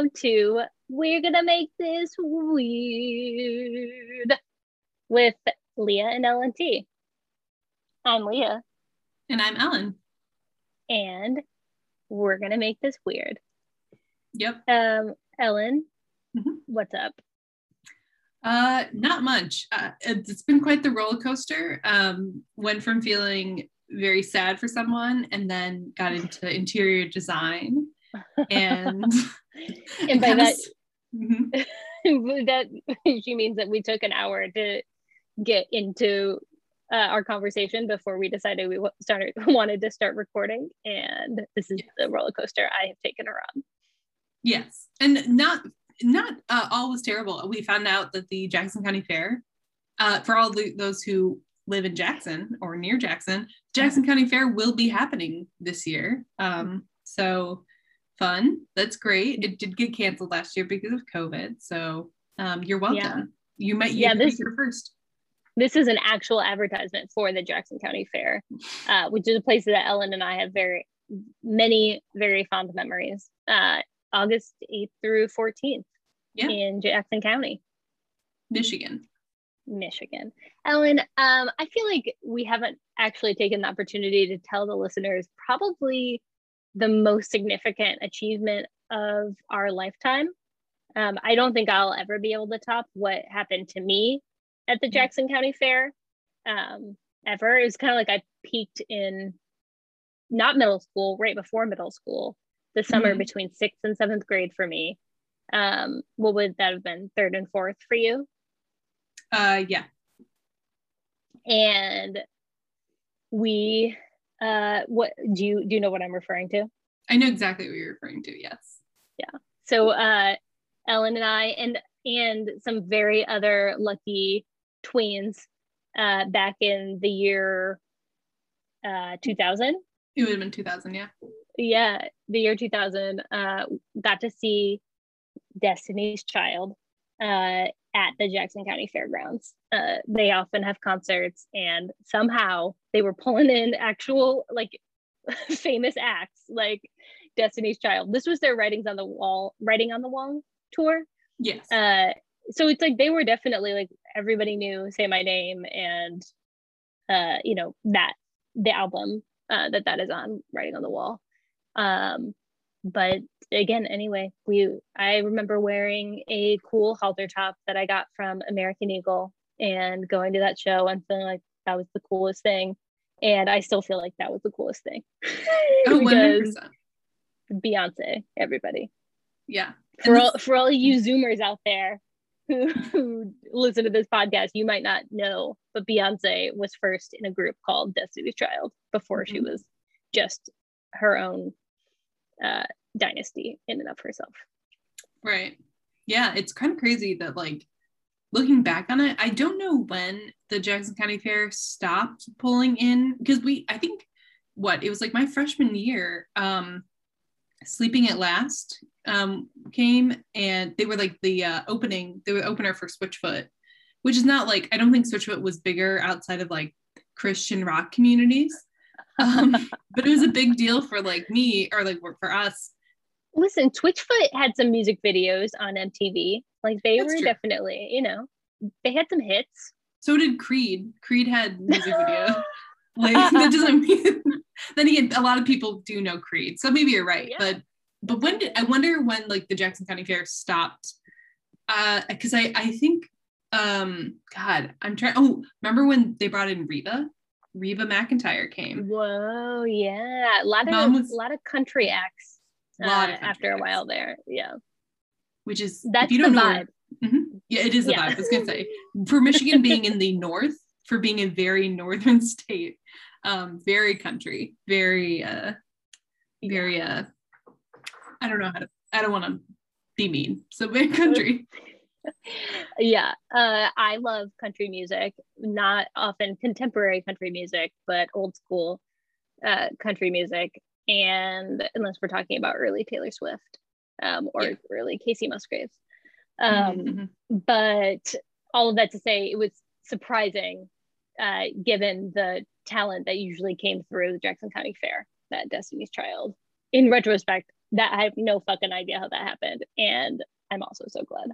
Welcome to We're Gonna Make This Weird with Leah and Ellen T. I'm Leah, And I'm Ellen. and we're gonna make this weird. Yep. Um, Ellen, Mhm. what's up? Uh, not much. Uh, it's been quite the roller coaster. Um, went from feeling very sad for someone and then got into interior design. And, And by that, Mhm. that she means that we took an hour to get into uh, our conversation before we decided we started wanted to start recording, and this is the roller coaster I have taken her on. yes, and not not uh, all was terrible. We found out that the Jackson County Fair, uh, for all the, those who live in Jackson or near Jackson, Jackson County Fair will be happening this year. Um, so fun. That's great. It did get canceled last year because of COVID. So um, you're welcome. Yeah. You might Yeah, yeah, this- your first. this is an actual advertisement for the Jackson County Fair, uh, which is a place that Ellen and I have very many very fond memories. Uh, August 8th through 14th Yeah. in Jackson County, Michigan. Michigan. Ellen, um, I feel like we haven't actually taken the opportunity to tell the listeners probably the most significant achievement of our lifetime. Um, I don't think I'll ever be able to top what happened to me at the Mhm. Jackson County Fair um, ever. It was kind of like I peaked in not middle school, right before middle school, the summer Mhm. between sixth and seventh grade for me. Um, what would that have been? Third and fourth for you? Uh, yeah. and we uh what do you do you know what i'm referring to I know exactly what you're referring to. Yes. Yeah. So uh ellen and i and and some very other lucky tweens uh back in the year uh 2000 It would have been 2000. Yeah. yeah the year 2000 uh got to see destiny's child uh at the jackson county fairgrounds. Uh they often have concerts and somehow they were pulling in actual like famous acts like destiny's child. This was their writings on the wall writing on the wall tour. Yes. uh so it's like they were definitely like everybody knew say my name and uh you know that the album uh that that is on writing on the wall. Um but again anyway we i remember wearing a cool halter top that i got from american eagle and going to that show and feeling like that was the coolest thing and i still feel like that was the coolest thing oh, 100%. because beyonce everybody Yeah. for all, for all you zoomers out there who, who listen to this podcast you might not know but beyonce was first in a group called destiny's child before she Mhm. was just her own uh, dynasty in and of herself Right. Yeah, it's kind of crazy that like looking back on it, I don't know when the Jackson County Fair stopped pulling in because we I think what it was like my freshman year, um Sleeping at Last um came and they were like the uh opening, they were the opener for Switchfoot, which is not like I don't think Switchfoot was bigger outside of like Christian rock communities. Um, but it was a big deal for like me or like for us listen Switchfoot had some music videos on mtv like they That's were true. definitely you know they had some hits So did Creed. Creed had music video. like that doesn't mean then again, a lot of people do know Creed. So maybe you're right. Yeah. But but when did I wonder when like the Jackson County Fair stopped? Uh because I I think Um, God, I'm trying. Oh, remember when they brought in Reba? Reba McEntire came. Whoa, yeah, a lot of Mom was- a lot of country acts. Uh, after a while there, yeah, Which is that's if you the don't know vibe. where- Mhm. Yeah, it is the Yeah. vibe. I was gonna say for Michigan being in the north, for being a very northern state, um, very country, very uh very uh I don't know how to I don't want to be mean. So very country. yeah, uh, I love country music. Not often contemporary country music, but old school uh, country music. And unless we're talking about early Taylor Swift um, or Yeah. early Kacey Musgraves. Um, Mhm, mhm. but all of that to say it was surprising uh, given the talent that usually came through the jackson county fair that destiny's child in retrospect that i have no fucking idea how that happened and i'm also so glad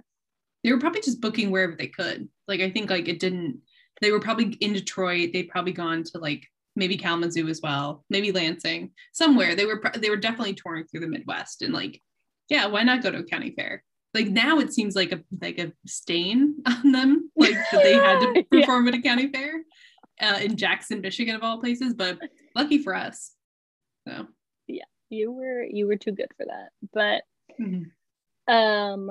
They were probably just booking wherever they could. Like I think like it didn't they were probably in Detroit. They'd probably gone to like maybe Kalamazoo as well, maybe Lansing, somewhere. They were they were definitely touring through the Midwest and like, yeah, why not go to a county fair? Like now it seems like a like a stain on them, like that they had to Yeah. perform at a county fair uh, in Jackson, Michigan, of all places. But lucky for us. So yeah, you were you were too good for that but mhm. um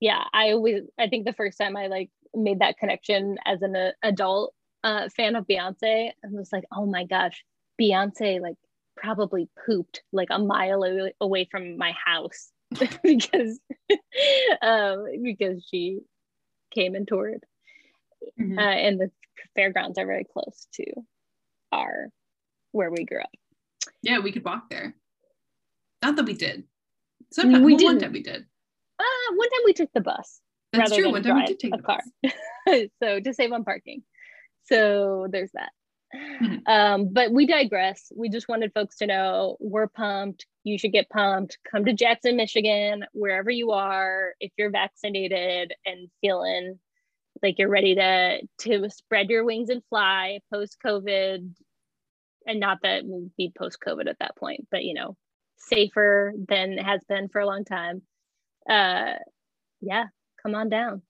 yeah i always i think the first time i like made that connection as an uh, adult uh fan of beyonce and was like oh my gosh beyonce like probably pooped like a mile away from my house because um because she came and toured Mhm. uh, and the fairgrounds are very close to our where we grew up yeah, we could walk there. Not that we did. Sometimes We well, one didn't. time we did. uh one time we took the bus That's true. One time we did take a the car. so to save on parking. So there's that. Mhm. Um, but we digress. We just wanted folks to know we're pumped. You should get pumped. Come to Jackson, Michigan, wherever you are. If you're vaccinated and feeling like you're ready to to spread your wings and fly post COVID, and not that we'll be post COVID at that point, but you know, safer than it has been for a long time. Uh, yeah, come on down.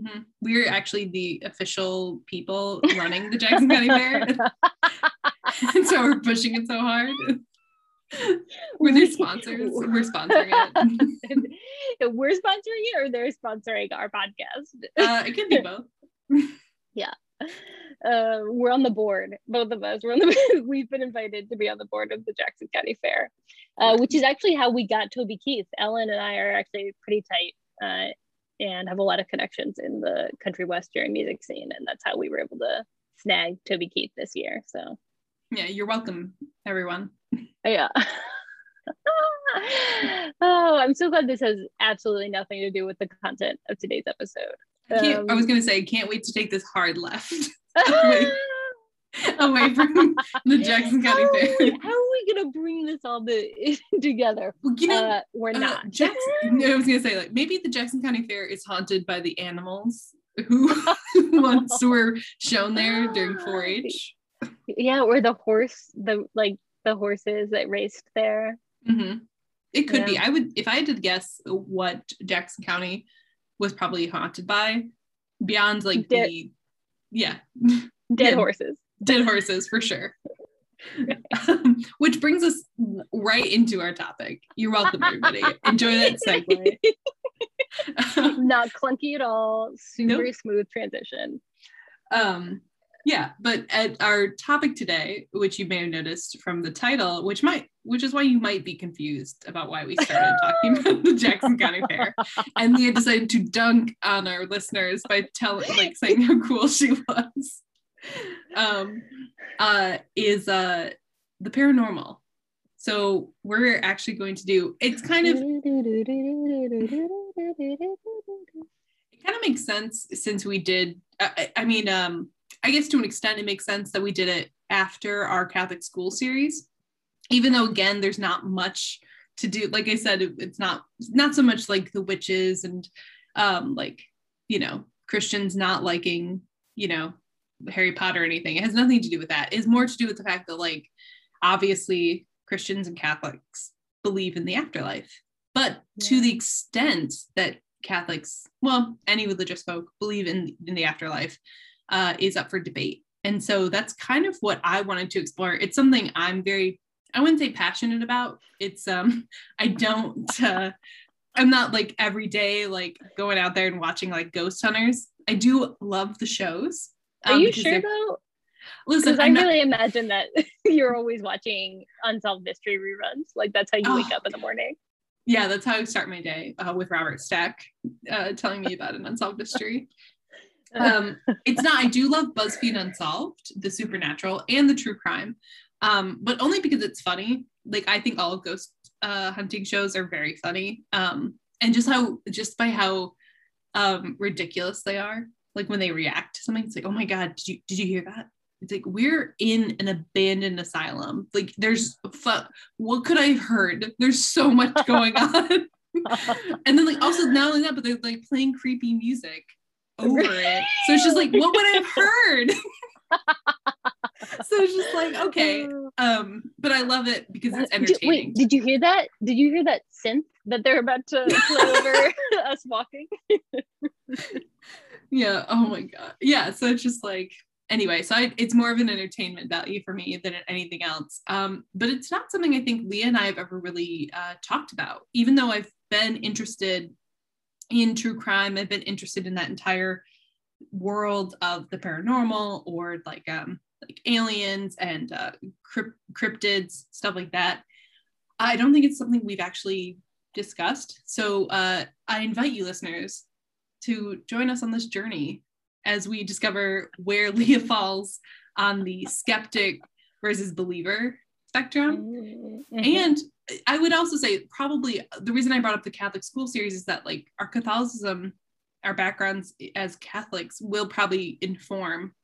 Mhm. We're actually the official people running the Jackson County Fair. and so we're pushing it so hard. We're their sponsors. We're sponsoring it. We're sponsoring it or they're sponsoring our podcast. Uh, it could be both. Yeah. Uh, we're on the board, both of us. We're on the we've been invited to be on the board of the Jackson County Fair, uh, which is actually how we got Toby Keith. Ellen and I are actually pretty tight uh, and have a lot of connections in the country western music scene, and that's how we were able to snag Toby Keith this year. So Yeah, you're welcome, everyone. yeah. oh, I'm so glad this has absolutely nothing to do with the content of today's episode. I, I was Um, gonna say, can't wait to take this hard left away, from the Jackson County how, are Fair. we, how are we gonna bring this all the, together? Well, you know, uh, we're uh, not. Jackson, no, I was gonna say like maybe the Jackson County Fair is haunted by the animals who once were shown there during 4-H. yeah, or the horse, the like the horses that raced there. hmm It could be. I would if I had to guess what Jackson County was probably haunted by, beyond like Dead- the yeah Dead Yeah. horses. Dead horses for sure. Um, which brings us right into our topic. You're welcome, everybody. Enjoy that segue. Not clunky at all. Super Nope. smooth transition. um yeah but at our topic today which you may have noticed from the title which might which is why you might be confused about why we started talking about the jackson county fair and leah decided to dunk on our listeners by telling like saying how cool she was um uh is uh the paranormal. So we're actually going to do it's kind of it kind of makes sense since we did I, I- mean um i guess to an extent it makes sense that we did it after our catholic school series even though again there's not much to do. Like i said it- it's not not so much like the witches and um like you know christians not liking you know harry potter or anything it has nothing to do with that it's more to do with the fact that like obviously christians and catholics believe in the afterlife but to the extent that Catholics, well, any religious folk believe in in the afterlife, uh, is up for debate. And so that's kind of what I wanted to explore. It's something I'm very, I wouldn't say passionate about. It's um, I don't, uh, I'm not like every day like going out there and watching like ghost hunters. I do love the shows. Are you sure though? Listen, Because I not- really imagine that you're always watching unsolved mystery reruns. Like that's how you wake Oh. up in the morning. yeah, that's how I start my day uh, with Robert Stack uh, telling me about an unsolved mystery. um it's not i do love buzzfeed unsolved the supernatural and the true crime um but only because it's funny like i think all ghost uh hunting shows are very funny um and just how just by how um ridiculous they are like when they react to something it's like oh my god did you did you hear that? It's like we're in an abandoned asylum. Like there's what could i have heard? There's so much going on. And then like also not only that but they're like playing creepy music over it. So it's just like what would i have heard? So it's just like okay um but i love it because it's entertaining wait, did you hear that? Did you hear that synth that they're about to play over us walking? Yeah oh my god. Yeah so it's just like anyway so I, it's more of an entertainment value for me than anything else. Um but it's not something i think leah and i have ever really uh, talked about even though i've been interested in true crime i've been interested in that entire world of the paranormal or like um like aliens and uh crypt- cryptids stuff like that. I don't think it's something we've actually discussed. So uh i invite you listeners to join us on this journey as we discover where Leah falls on the skeptic versus believer spectrum. Mhm. And I would also say, probably the reason I brought up the Catholic school series is that, like, our Catholicism, our backgrounds as Catholics will probably inform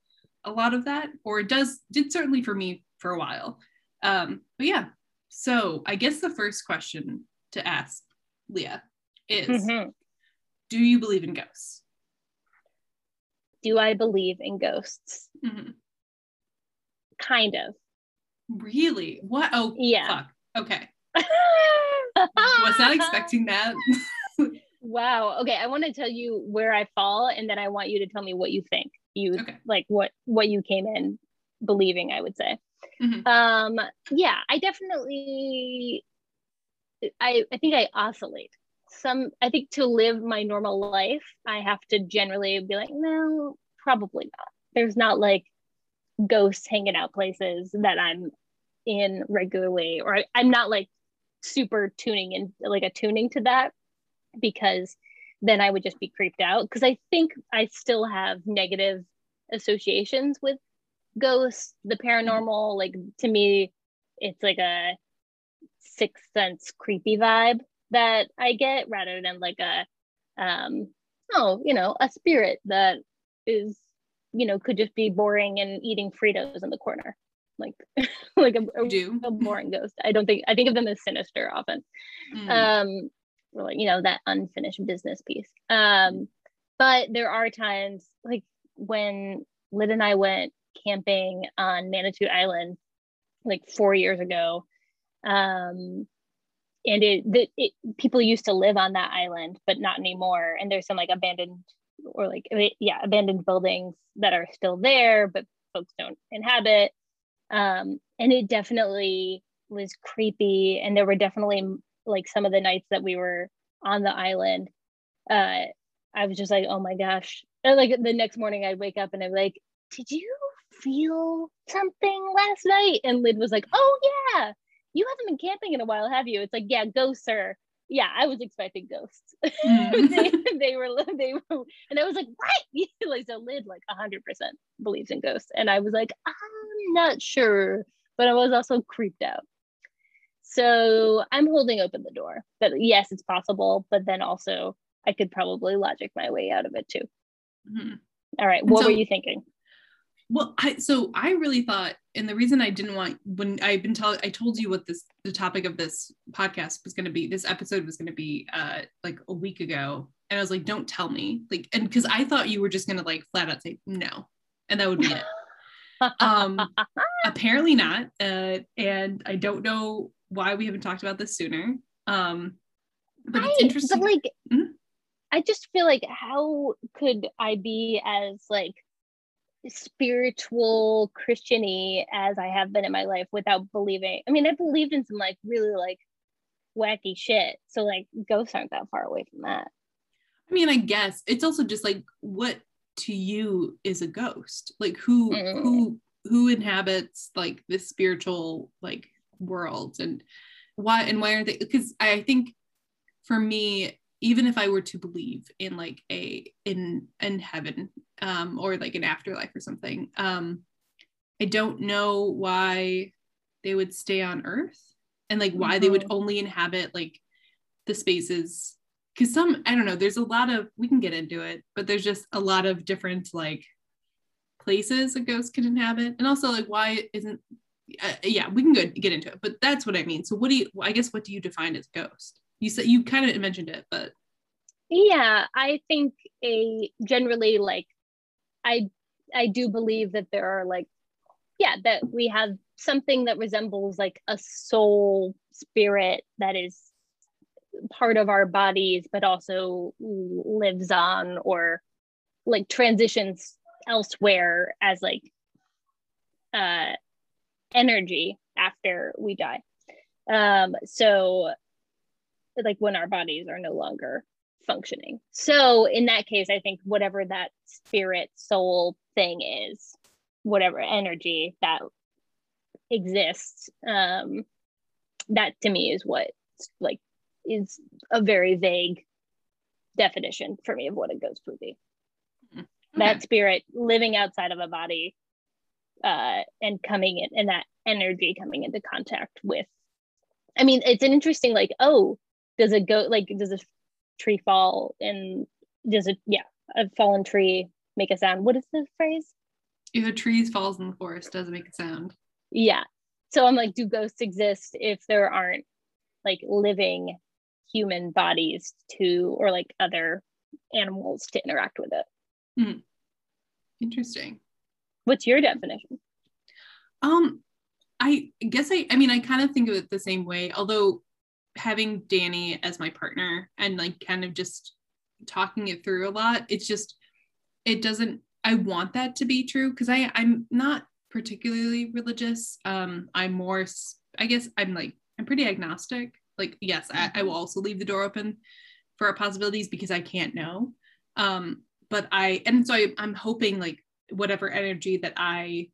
a lot of that, or it does, did certainly for me for a while. Um, but yeah, so I guess the first question to ask Leah is Mhm. Do you believe in ghosts? Do I believe in ghosts? Mhm. Kind of. Really? What? Oh, Yeah. fuck. Okay. Was not expecting that. wow. Okay, I want to tell you where I fall, and then I want you to tell me what you think. You Okay. like what what you came in believing. I would say. Mhm. Um. Yeah. I definitely. I I think I oscillate. Some I think to live my normal life, I have to generally be like, no, probably not. There's not like ghosts hanging out places that I'm in regularly, or I, I'm not like super tuning in, like attuning to that, because then I would just be creeped out. Because I think I still have negative associations with ghosts, the paranormal. Like to me, it's like a sixth sense creepy vibe that I get rather than like a um oh, you know, a spirit that is, you know, could just be boring and eating Fritos in the corner. Like like a, a, a boring ghost. I don't think I think of them as sinister often. Mm. Um or like, you know, that unfinished business piece. Um, but there are times like when Lyd and I went camping on Manitou Island like four years ago. Um, and it, the, it people used to live on that island, but not anymore. And there's some like abandoned or like eh, yeah, abandoned buildings that are still there, but folks don't inhabit. Um, and it definitely was creepy. And there were definitely like some of the nights that we were on the island. Uh, I was just like, oh my gosh. And like the next morning I'd wake up and I'm like, did you feel something last night? And Lyd was like, oh yeah, you haven't been camping in a while, have you? It's like, yeah, ghosts are. Yeah, I was expecting ghosts. Mm. they, they were, they were, and I was like, what? like so, Lyd like hundred percent believes in ghosts, and I was like, I'm not sure, but I was also creeped out. So I'm holding open the door that yes, it's possible, but then also I could probably logic my way out of it too. Mhm. All right, what were you thinking? Well, I so I really thought, and the reason I didn't want when I've been telling, I told you what this the topic of this podcast was going to be. This episode was going to be uh like a week ago, and I was like, don't tell me, like, and because I thought you were just going to like flat out say no, and that would be it. um, apparently not, uh, and I don't know why we haven't talked about this sooner. Um, but it's interesting. But like, Mhm. I just feel like how could I be as like spiritual Christiany as I have been in my life without believing? I mean, I believed in some like really like wacky shit. So like ghosts aren't that far away from that. I mean, I guess it's also just like what to you is a ghost? Like who mm. who who inhabits like this spiritual like world and why and why are they because I think for me even if I were to believe in like a in in heaven um or like an afterlife or something um I don't know why they would stay on earth and like why mm-hmm. they would mm-hmm. only inhabit like the spaces because some I don't know there's a lot of we can get into it but there's just a lot of different like places a ghost can inhabit and also like why isn't uh, yeah we can go get into it but that's what I mean so what do you I guess what do you define as ghost you said you kind of mentioned it but. Yeah i think a generally like i i do believe that there are like yeah that we have something that resembles like a soul spirit that is part of our bodies but also lives on or like transitions elsewhere as like uh energy after we die. Um so like when our bodies are no longer functioning. So in that case, I think whatever that spirit soul thing is, whatever energy that exists, um, that to me is what like is a very vague definition for me of what a ghost would be. Mm-hmm. Okay. That spirit living outside of a body uh, and coming in and that energy coming into contact with I mean, it's an interesting like, oh, does it go like does a tree fall and does it yeah a fallen tree make a sound? What is the phrase? If a tree falls in the forest does it make a sound? Yeah. So i'm like do ghosts exist if there aren't like living human bodies to or like other animals to interact with it? Mm. interesting. What's your definition? Um i guess i i mean i kind of think of it the same way although having Danny as my partner and like kind of just talking it through a lot, it's just it doesn't I want that to be true because I I'm not particularly religious. Um I'm more I guess I'm like I'm pretty agnostic. Like yes, I, I will also leave the door open for possibilities because I can't know. Um but I and so I, I'm hoping like whatever energy that I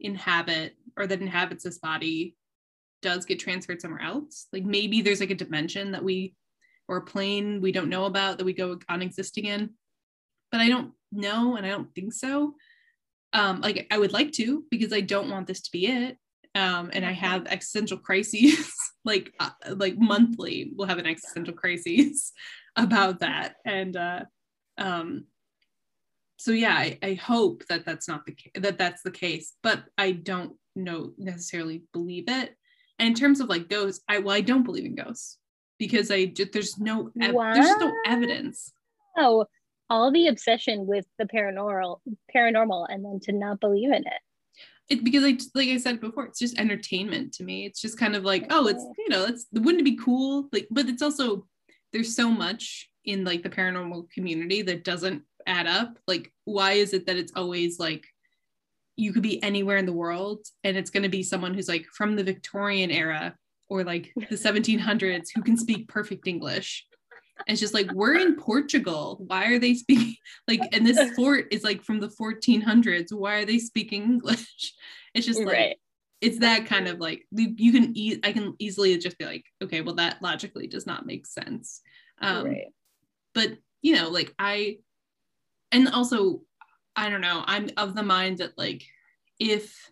inhabit or that inhabits this body does get transferred somewhere else. Like maybe there's like a dimension that we or a plane we don't know about that we go on existing in. But I don't know and I don't think so. Um, like I would like to because I don't want this to be it. Um, and I have existential crises like uh, like monthly. We'll have an existential crisis about that, and uh, um, so yeah, I, I hope that that's not the that that's the case, but I don't know necessarily believe it. And in terms of like ghosts, I well, I don't believe in ghosts because I just there's no ev- there's no evidence. Oh, all the obsession with the paranormal, paranormal, and then to not believe in it. It because I like I said before, it's just entertainment to me. It's just kind of like, oh, it's you know, it's wouldn't it be cool? Like, but it's also there's so much in like the paranormal community that doesn't add up. Like, why is it that it's always like you could be anywhere in the world and it's going to be someone who's like from the Victorian era or like the 1700s who can speak perfect English. And it's just like we're in Portugal. Why are they speaking like and this fort is like from the 1400s. Why are they speaking English? It's just like right. it's that kind of like you can e- I can easily just be like okay, well that logically does not make sense. Um right. but you know like I and also I don't know. I'm of the mind that like if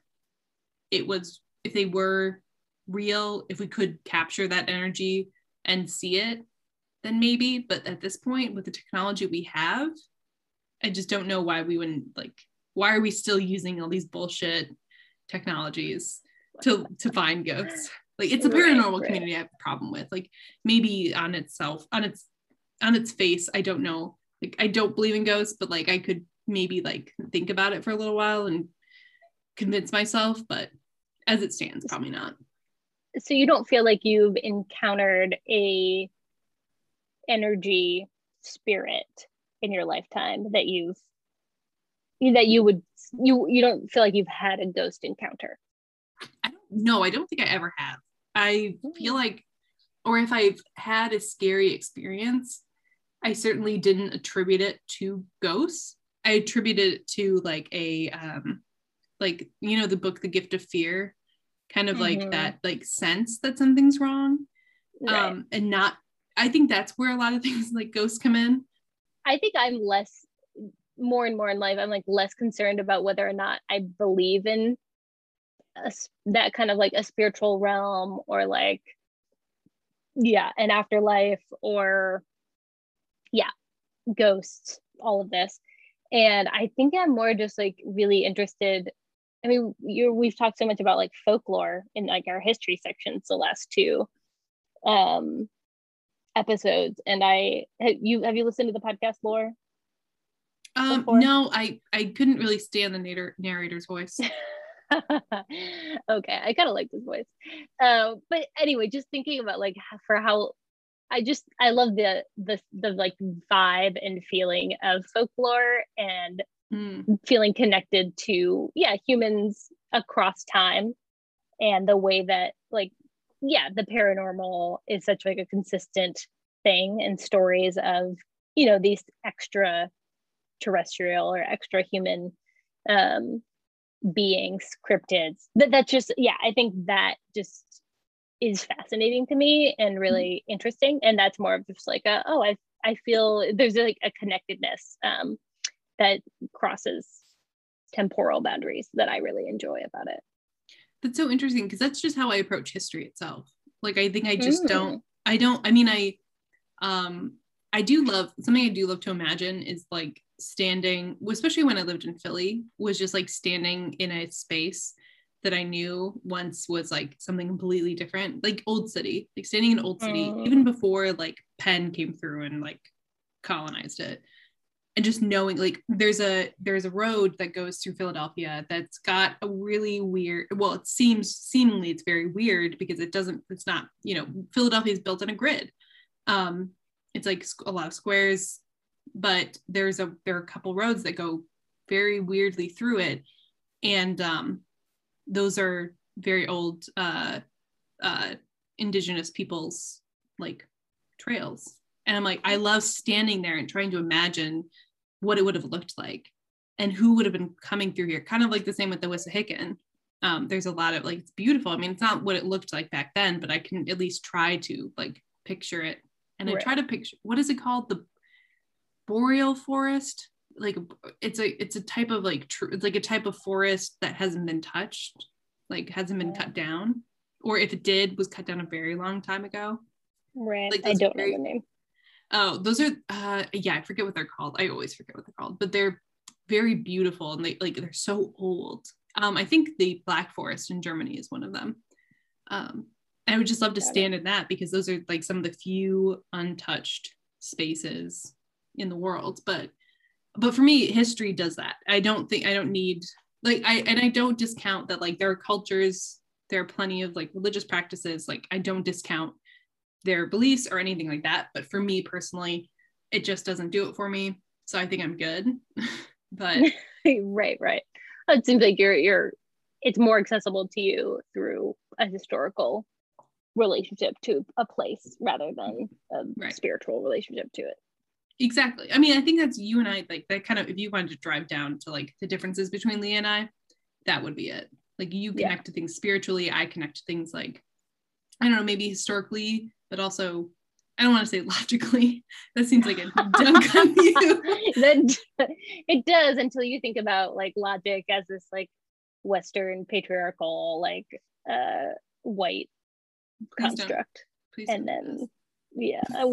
it was if they were real, if we could capture that energy and see it, then maybe. But at this point, with the technology we have, I just don't know why we wouldn't like. Why are we still using all these bullshit technologies to to find ghosts? Like it's a paranormal right, community I have a problem with. Like maybe on itself, on its on its face, I don't know. Like I don't believe in ghosts, but like I could maybe like think about it for a little while and convince myself, but as it stands, probably not. So you don't feel like you've encountered a energy spirit in your lifetime that you've that you would you you don't feel like you've had a ghost encounter I don't know. I don't think I ever have. I feel mm. like, or if I've had a scary experience, I certainly didn't attribute it to ghosts. I attributed it to like a, um, like, you know, the book, The Gift of Fear, kind of like Mhm. that, like sense that something's wrong. right Um, and not, I think that's where a lot of things like ghosts come in. i think i'm less more and more in life i'm like less concerned about whether or not i believe in a, that kind of like a spiritual realm or like yeah an afterlife or yeah ghosts all of this and i think i'm more just like really interested i mean you we've talked so much about like folklore in like our history sections the last two um episodes and i have you have you listened to the podcast lore Um, no, I, I couldn't really stand the narrator, narrator's voice. okay, I kind of like this voice. Uh, but anyway, just thinking about like for how I just I love the the the like vibe and feeling of folklore and Mm, feeling connected to yeah humans across time and the way that like yeah the paranormal is such like a consistent thing and stories of you know these extra terrestrial or extra human um beings cryptids. That that's just yeah i think that just is fascinating to me and really interesting and that's more of just like a oh i i feel there's like a connectedness um that crosses temporal boundaries that i really enjoy about it That's so interesting because that's just how I approach history itself. Like I think I just Mm. don't I don't I mean I um I do love something I do love to imagine is like standing, especially when I lived in Philly, was just like standing in a space that I knew once was like something completely different, like old city, like standing in old city, Mm. even before like Penn came through and like colonized it. And just knowing like there's a there's a road that goes through Philadelphia that's got a really weird well it seems seemingly it's very weird because it doesn't it's not you know Philadelphia is built on a grid. Um it's like a lot of squares but there's a there are a couple roads that go very weirdly through it. And um those are very old uh uh indigenous people's like trails. And i'm like i love standing there and trying to imagine what it would have looked like and who would have been coming through here. Kind of like the same with the wissahickon. Um, there's a lot of like it's beautiful. I mean it's not what it looked like back then but i can at least try to like picture it. And i try to picture what is it called? The boreal forest like it's a it's a type of like tr- it's like a type of forest that hasn't been touched like hasn't been cut down or if it did was cut down a very long time ago right Like i don't very- know the name Oh, those are uh yeah, I forget what they're called. I always forget what they're called, but they're very beautiful and they like they're so old. Um, I think the Black Forest in Germany is one of them. Um, I would just love to Got it. stand in that because those are like some of the few untouched spaces in the world. But but for me, history does that. I don't think I don't need like I and I don't discount that like there are cultures, there are plenty of like religious practices. Like I don't discount their beliefs or anything like that. But for me personally, it just doesn't do it for me. So I think I'm good. but right right it seems like you're you're it's more accessible to you through a historical relationship to a place rather than a Right. spiritual relationship to it exactly. I mean, I think that's you and I like that kind of if you wanted to drive down to like the differences between Leah and I, that would be it. Like you Yeah. connect to things spiritually, I connect to things like I don't know, maybe historically, but also I don't want to say logically. That seems like a dunk on you. then it does until you think about like logic as this like western patriarchal like uh white Please construct Please and then yeah I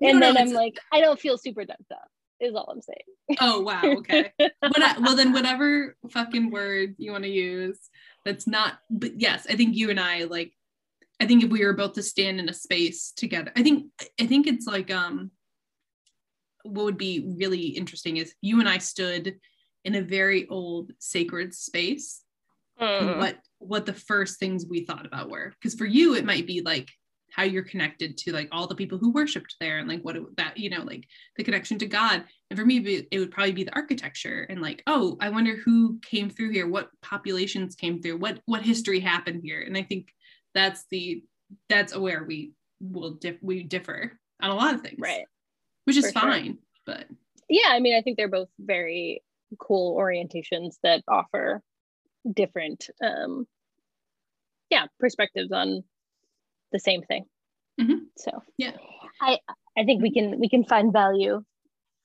No, and no, then i'm like i don't feel super dumped up is all i'm saying. Oh wow, okay. I, well then whatever fucking word you want to use that's not but yes, I think you and I like I think if we were both to stand in a space together, I think I think it's like um what would be really interesting is you and I stood in a very old sacred space and what what the first things we thought about were. Because for you it might be like how you're connected to like all the people who worshipped there and like what it, that you know like the connection to god. And for me it would probably be the architecture and like oh i wonder who came through here what populations came through what what history happened here. And i think that's the that's where we will dif- we differ on a lot of things. Right. Which is For sure. fine but. Yeah i mean i think they're both very cool orientations that offer different um yeah perspectives on the same thing. Mhm. so Yeah. i i think we can we can find value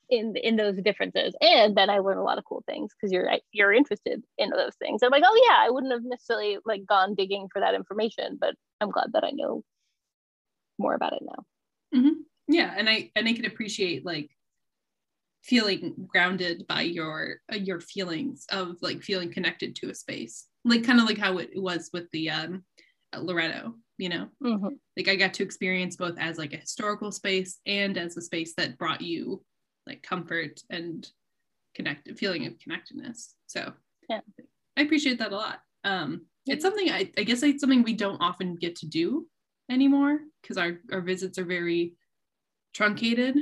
in in those differences. And then i learn a lot of cool things because you're you're interested in those things. I'm like oh yeah i wouldn't have necessarily like gone digging for that information but i'm glad that i know more about it now. Yeah and i and i can appreciate like feeling grounded by your uh, your feelings of like feeling connected to a space. Like kind of like how it was with the um loretto you know? Mhm. like i got to experience both as like a historical space and as a space that brought you like comfort and connected feeling of connectedness. So Yeah. i appreciate that a lot. Um it's something I, I guess it's something we don't often get to do anymore because our, our visits are very truncated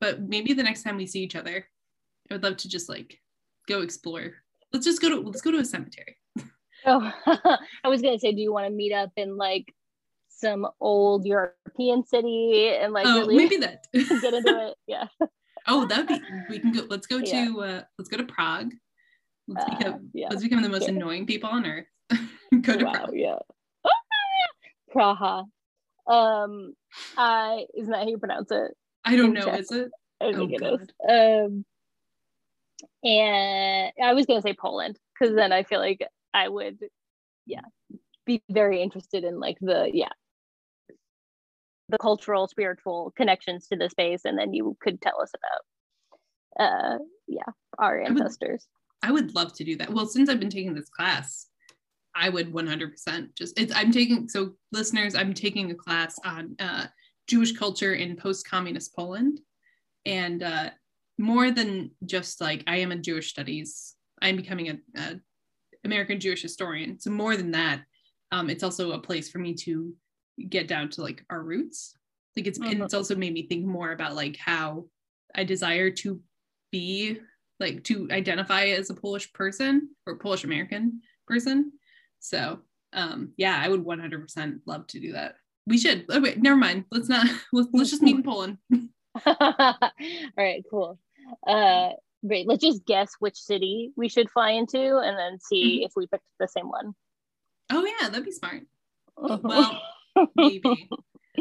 but maybe the next time we see each other i would love to just like go explore. Let's just go to let's go to a cemetery Oh, I was gonna say, do you want to meet up in like some old European city and like oh really maybe that get into it? Yeah. oh that would be we can go let's go Yeah. to uh let's go to prague let's Uh, become yeah. let's become the most Yeah. annoying people on earth go to Wow. prague Yeah. Praha. Um, I isn't that how you pronounce it? i don't in know Czech. is it I Oh, think it is. Um, and I was gonna say Poland because then I feel like I would, yeah, be very interested in like the yeah, the cultural, spiritual connections to the space, and then you could tell us about, uh, yeah, our would- ancestors. I would love to do that. Well, since I've been taking this class, I would 100% just it's I'm taking so listeners, I'm taking a class on uh, Jewish culture in post-communist Poland, and uh, more than just like I am a Jewish studies, I'm becoming a, a American Jewish historian. So more than that, um, it's also a place for me to get down to like our roots. Like it's and Mhm. it's also made me think more about like how I desire to be like to identify as a Polish person or Polish American person. So um yeah, I would 100% love to do that. We should. Oh wait, never mind. Let's not. Let's, let's just meet in Poland. All right, cool. Uh, great. Let's just guess which city we should fly into, and then see mm-hmm. if we picked the same one. Oh yeah, that'd be smart. Well, maybe.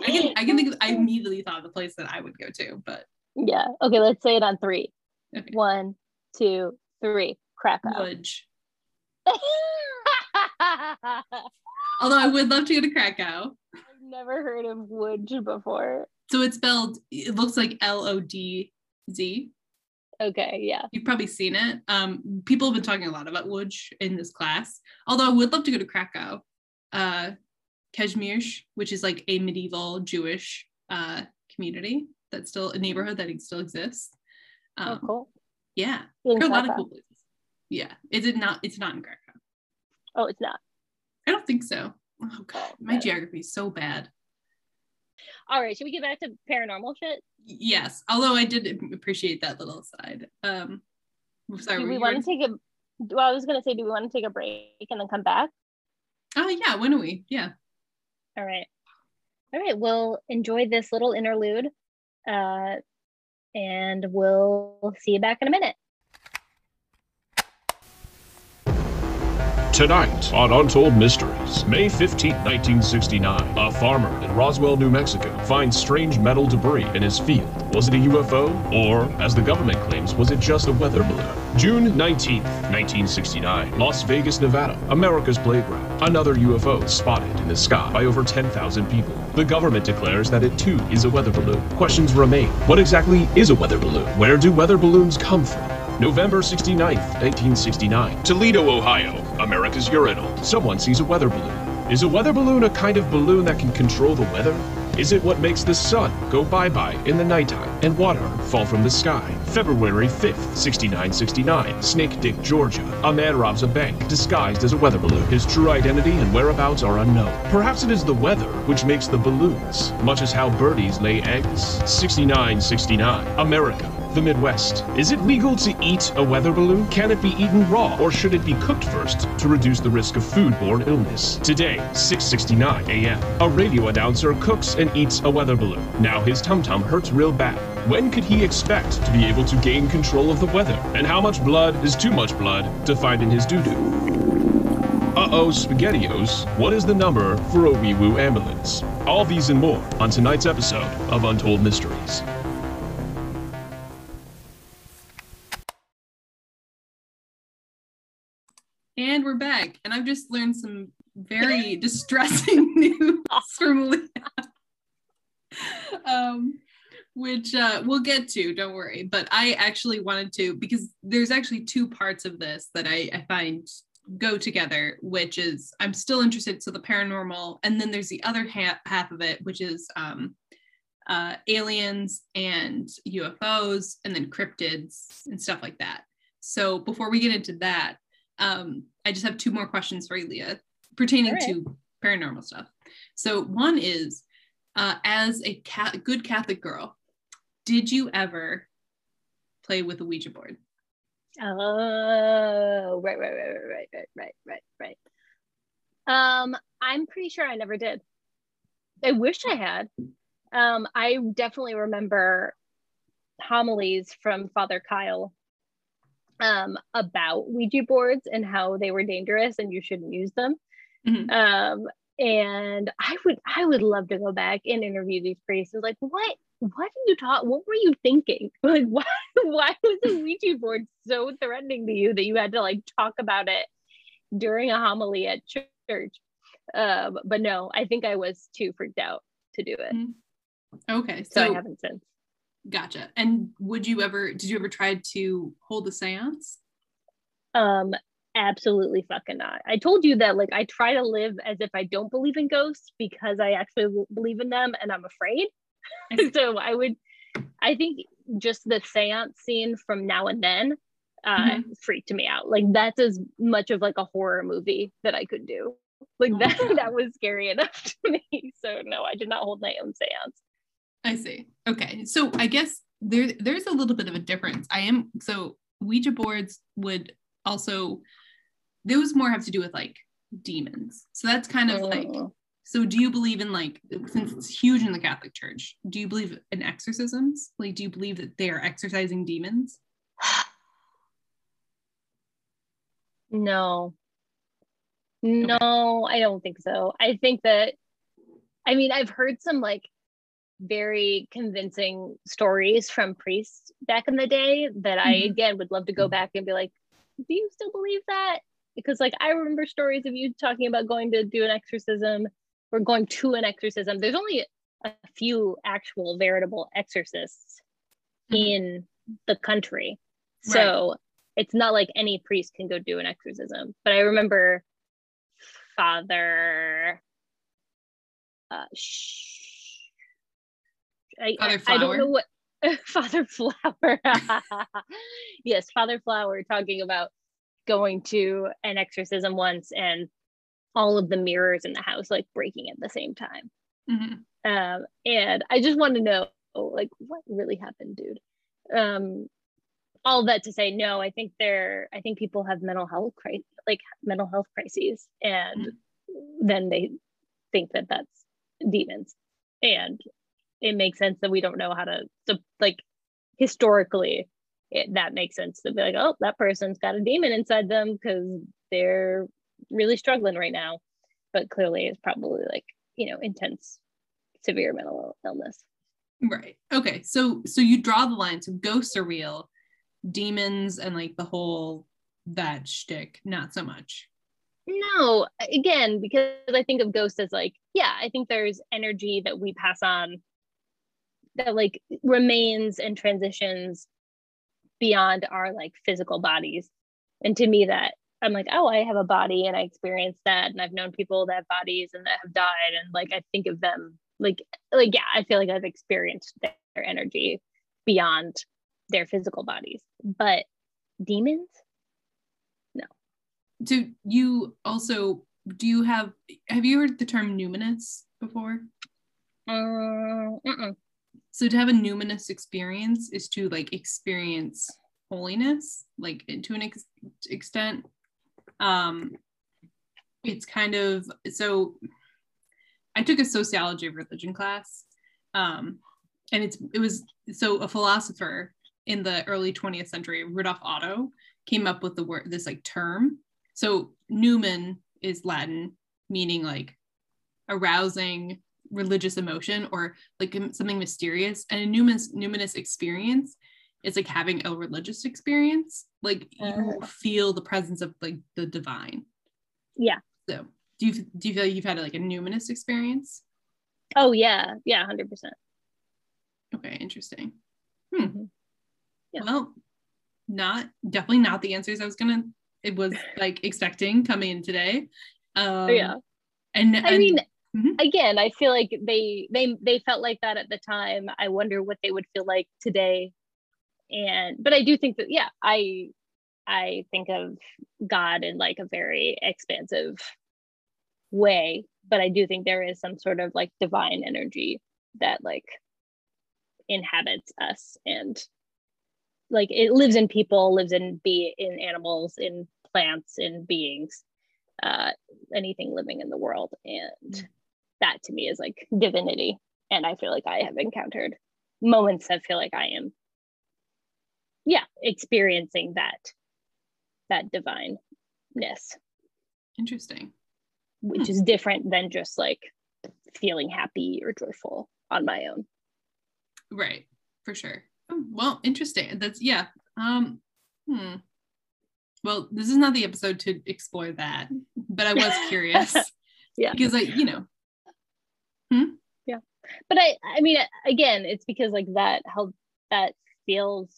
I can. I can think. Of, I immediately thought of the place that I would go to, but yeah. Okay, let's say it on three. okay. One, two, three. Krakow. Although I would love to go to Krakow. I've never heard of Łódź before. So it's spelled. It looks like L O D Z. Okay, yeah. You've probably seen it. Um, people have been talking a lot about Łódź in this class. Although I would love to go to Krakow, uh, Kazimierz, which is like a medieval Jewish uh, community that's still a neighborhood that still exists. Oh, Um, cool. Yeah, In there are a lot of cool places. Yeah, is it not? It's not in Krakow. Oh, it's not. I don't think so. Oh god, my geography is so bad. All right, should we get back to paranormal shit? Yes, although I did appreciate that little aside. Um, sorry, do we want to take a? Well, I was gonna say, do we want to take a break and then come back? Oh yeah, when are we? Yeah. All right. All right. We'll enjoy this little interlude. Uh, and we'll see you back in a minute. Tonight on Untold Mysteries, May 15, 1969, a farmer in Roswell, New Mexico finds strange metal debris in his field. Was it a UFO? Or, as the government claims, was it just a weather balloon? June 19, 1969, Las Vegas, Nevada, America's playground. Another UFO spotted in the sky by over 10,000 people. The government declares that it too is a weather balloon. Questions remain. What exactly is a weather balloon? Where do weather balloons come from? November 69th, 1969. Toledo, Ohio. America's urinal. Someone sees a weather balloon. Is a weather balloon a kind of balloon that can control the weather? Is it what makes the sun go bye-bye in the nighttime and water fall from the sky? February 5th, 6969, Snake Dick, Georgia. A man robs a bank disguised as a weather balloon. His true identity and whereabouts are unknown. Perhaps it is the weather which makes the balloons, much as how birdies lay eggs. 6969, America the Midwest. Is it legal to eat a weather balloon? Can it be eaten raw, or should it be cooked first to reduce the risk of foodborne illness? Today, 6:69 a.m. A radio announcer cooks and eats a weather balloon. Now his tum tum hurts real bad. When could he expect to be able to gain control of the weather? And how much blood is too much blood to find in his doo doo? Uh oh, SpaghettiOs, what is the number for a wee woo ambulance? All these and more on tonight's episode of Untold Mysteries. And we're back. And I've just learned some very distressing news from Leah. um, which uh, we'll get to, don't worry. But I actually wanted to, because there's actually two parts of this that I, I find go together, which is I'm still interested. So the paranormal, and then there's the other ha- half of it, which is um, uh, aliens and UFOs, and then cryptids and stuff like that. So before we get into that, um, I just have two more questions for you, Leah, pertaining right. to paranormal stuff. So one is, uh, as a ca- good Catholic girl, did you ever play with a Ouija board? Oh, right, right, right, right, right, right, right, right. Um, I'm pretty sure I never did. I wish I had. Um, I definitely remember homilies from Father Kyle um, about Ouija boards and how they were dangerous and you shouldn't use them. Mhm. Um, and I would, I would love to go back and interview these priests. Like, what, what did you talk? What were you thinking? Like, why, why was the Ouija board so threatening to you that you had to like talk about it during a homily at church? Um, but no, I think I was too freaked out to do it. Mhm. Okay, So, so, I haven't since. Gotcha. And would you ever? Did you ever try to hold a séance? Um, absolutely fucking not. I told you that like I try to live as if I don't believe in ghosts because I actually believe in them and I'm afraid. So I would I think just the seance scene from now and then uh freaked me out. Like that's as much of like a horror movie that I could do. Like Oh that that was scary enough to me. So no, I did not hold my own seance. I see. Okay. So I guess there there's a little bit of a difference. I am so Ouija boards would also those more have to do with like demons. So that's kind of like Mm. so do you believe in like since it's huge in the Catholic Church, do you believe in exorcisms? Like do you believe that they are exorcising demons? No. No, I don't think so. I think that, I mean, I've heard some like very convincing stories from priests back in the day that I, Mhm. again, would love to go back and be like, do you still believe that? Because, like, I remember stories of you talking about going to do an exorcism or going to an exorcism. There's only a few actual veritable exorcists Mhm. in the country. So it's not like any priest can go do an exorcism. But I remember Father. Uh, sh- I, Father I, I don't know what Father Flower. yes, Father Flower talking about going to an exorcism once and all of the mirrors in the house like breaking at the same time. Mhm. Um, and I just want to know, like, what really happened, dude? Um, all that to say, no, I think they're, I think people have mental health, cri- like mental health crises, and then they think that that's demons, and it makes sense that we don't know how to, so like, historically, it, that makes sense to be like, oh, that person's got a demon inside them because they're really struggling right now, but clearly it's probably like, you know, intense severe mental illness. Right. Okay. So so you draw the line. So ghosts are real, demons and like the whole that shtick, not so much. No, again, because I think of ghosts as like, yeah, I think there's energy that we pass on that like remains and transitions beyond our like physical bodies. And to me, that I'm like, oh, I have a body and I experienced that. And I've known people that have bodies and that have died. And like, I think of them like like yeah i feel like i've experienced their energy beyond their physical bodies but demons No. Do you also do you have have you heard the term numinous before? uh, mm-mm. So to have a numinous experience is to like experience holiness, like to an ex- extent. Um, it's kind of so. I took a sociology of religion class, um, and it's it was so a philosopher in the early 20th century, Rudolf Otto, came up with the word this like term. So numen is Latin, meaning like arousing religious emotion or like something mysterious and a numinous numinous experience is like having a religious experience like you feel the presence of like the divine. Yeah. so do you do you feel like you've had like a numinous experience? Oh yeah. Yeah 100% okay interesting. Hmm. Mhm. Yeah. well not definitely not the answers i was gonna it was like expecting coming in today. Um yeah. And, i and- mean Mhm. again i feel like they they they felt like that at the time. I wonder what they would feel like today. And but i do think that yeah i i think of god in like a very expansive way. But i do think there is some sort of like divine energy that like inhabits us. And like it lives in people lives in be in animals in plants in beings uh anything living in the world. And that to me is like divinity and i feel like i have encountered moments that feel like i am yeah experiencing that that divineness interesting which is different than just like feeling happy or joyful on my own Right, for sure. Oh, Well, interesting. That's yeah. Um, hmm. Well, this is not the episode to explore that, but I was curious. Yeah. Because I, you know, but i i mean again it's because like that how that feels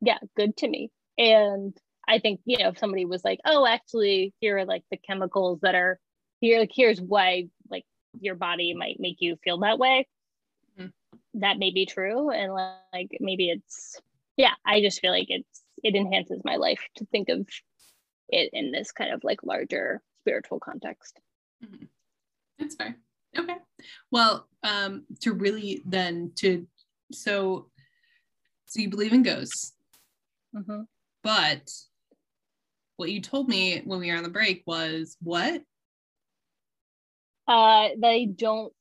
yeah good to me and i think you know if somebody was like oh actually here are like the chemicals that are here like here's why like your body might make you feel that way Mhm. that may be true and like maybe it's yeah i just feel like it's it enhances my life to think of it in this kind of like larger spiritual context That's fair. Okay. Well, um, to really then to so so you believe in ghosts, Mhm. but what you told me when we were on the break was what? uh they don't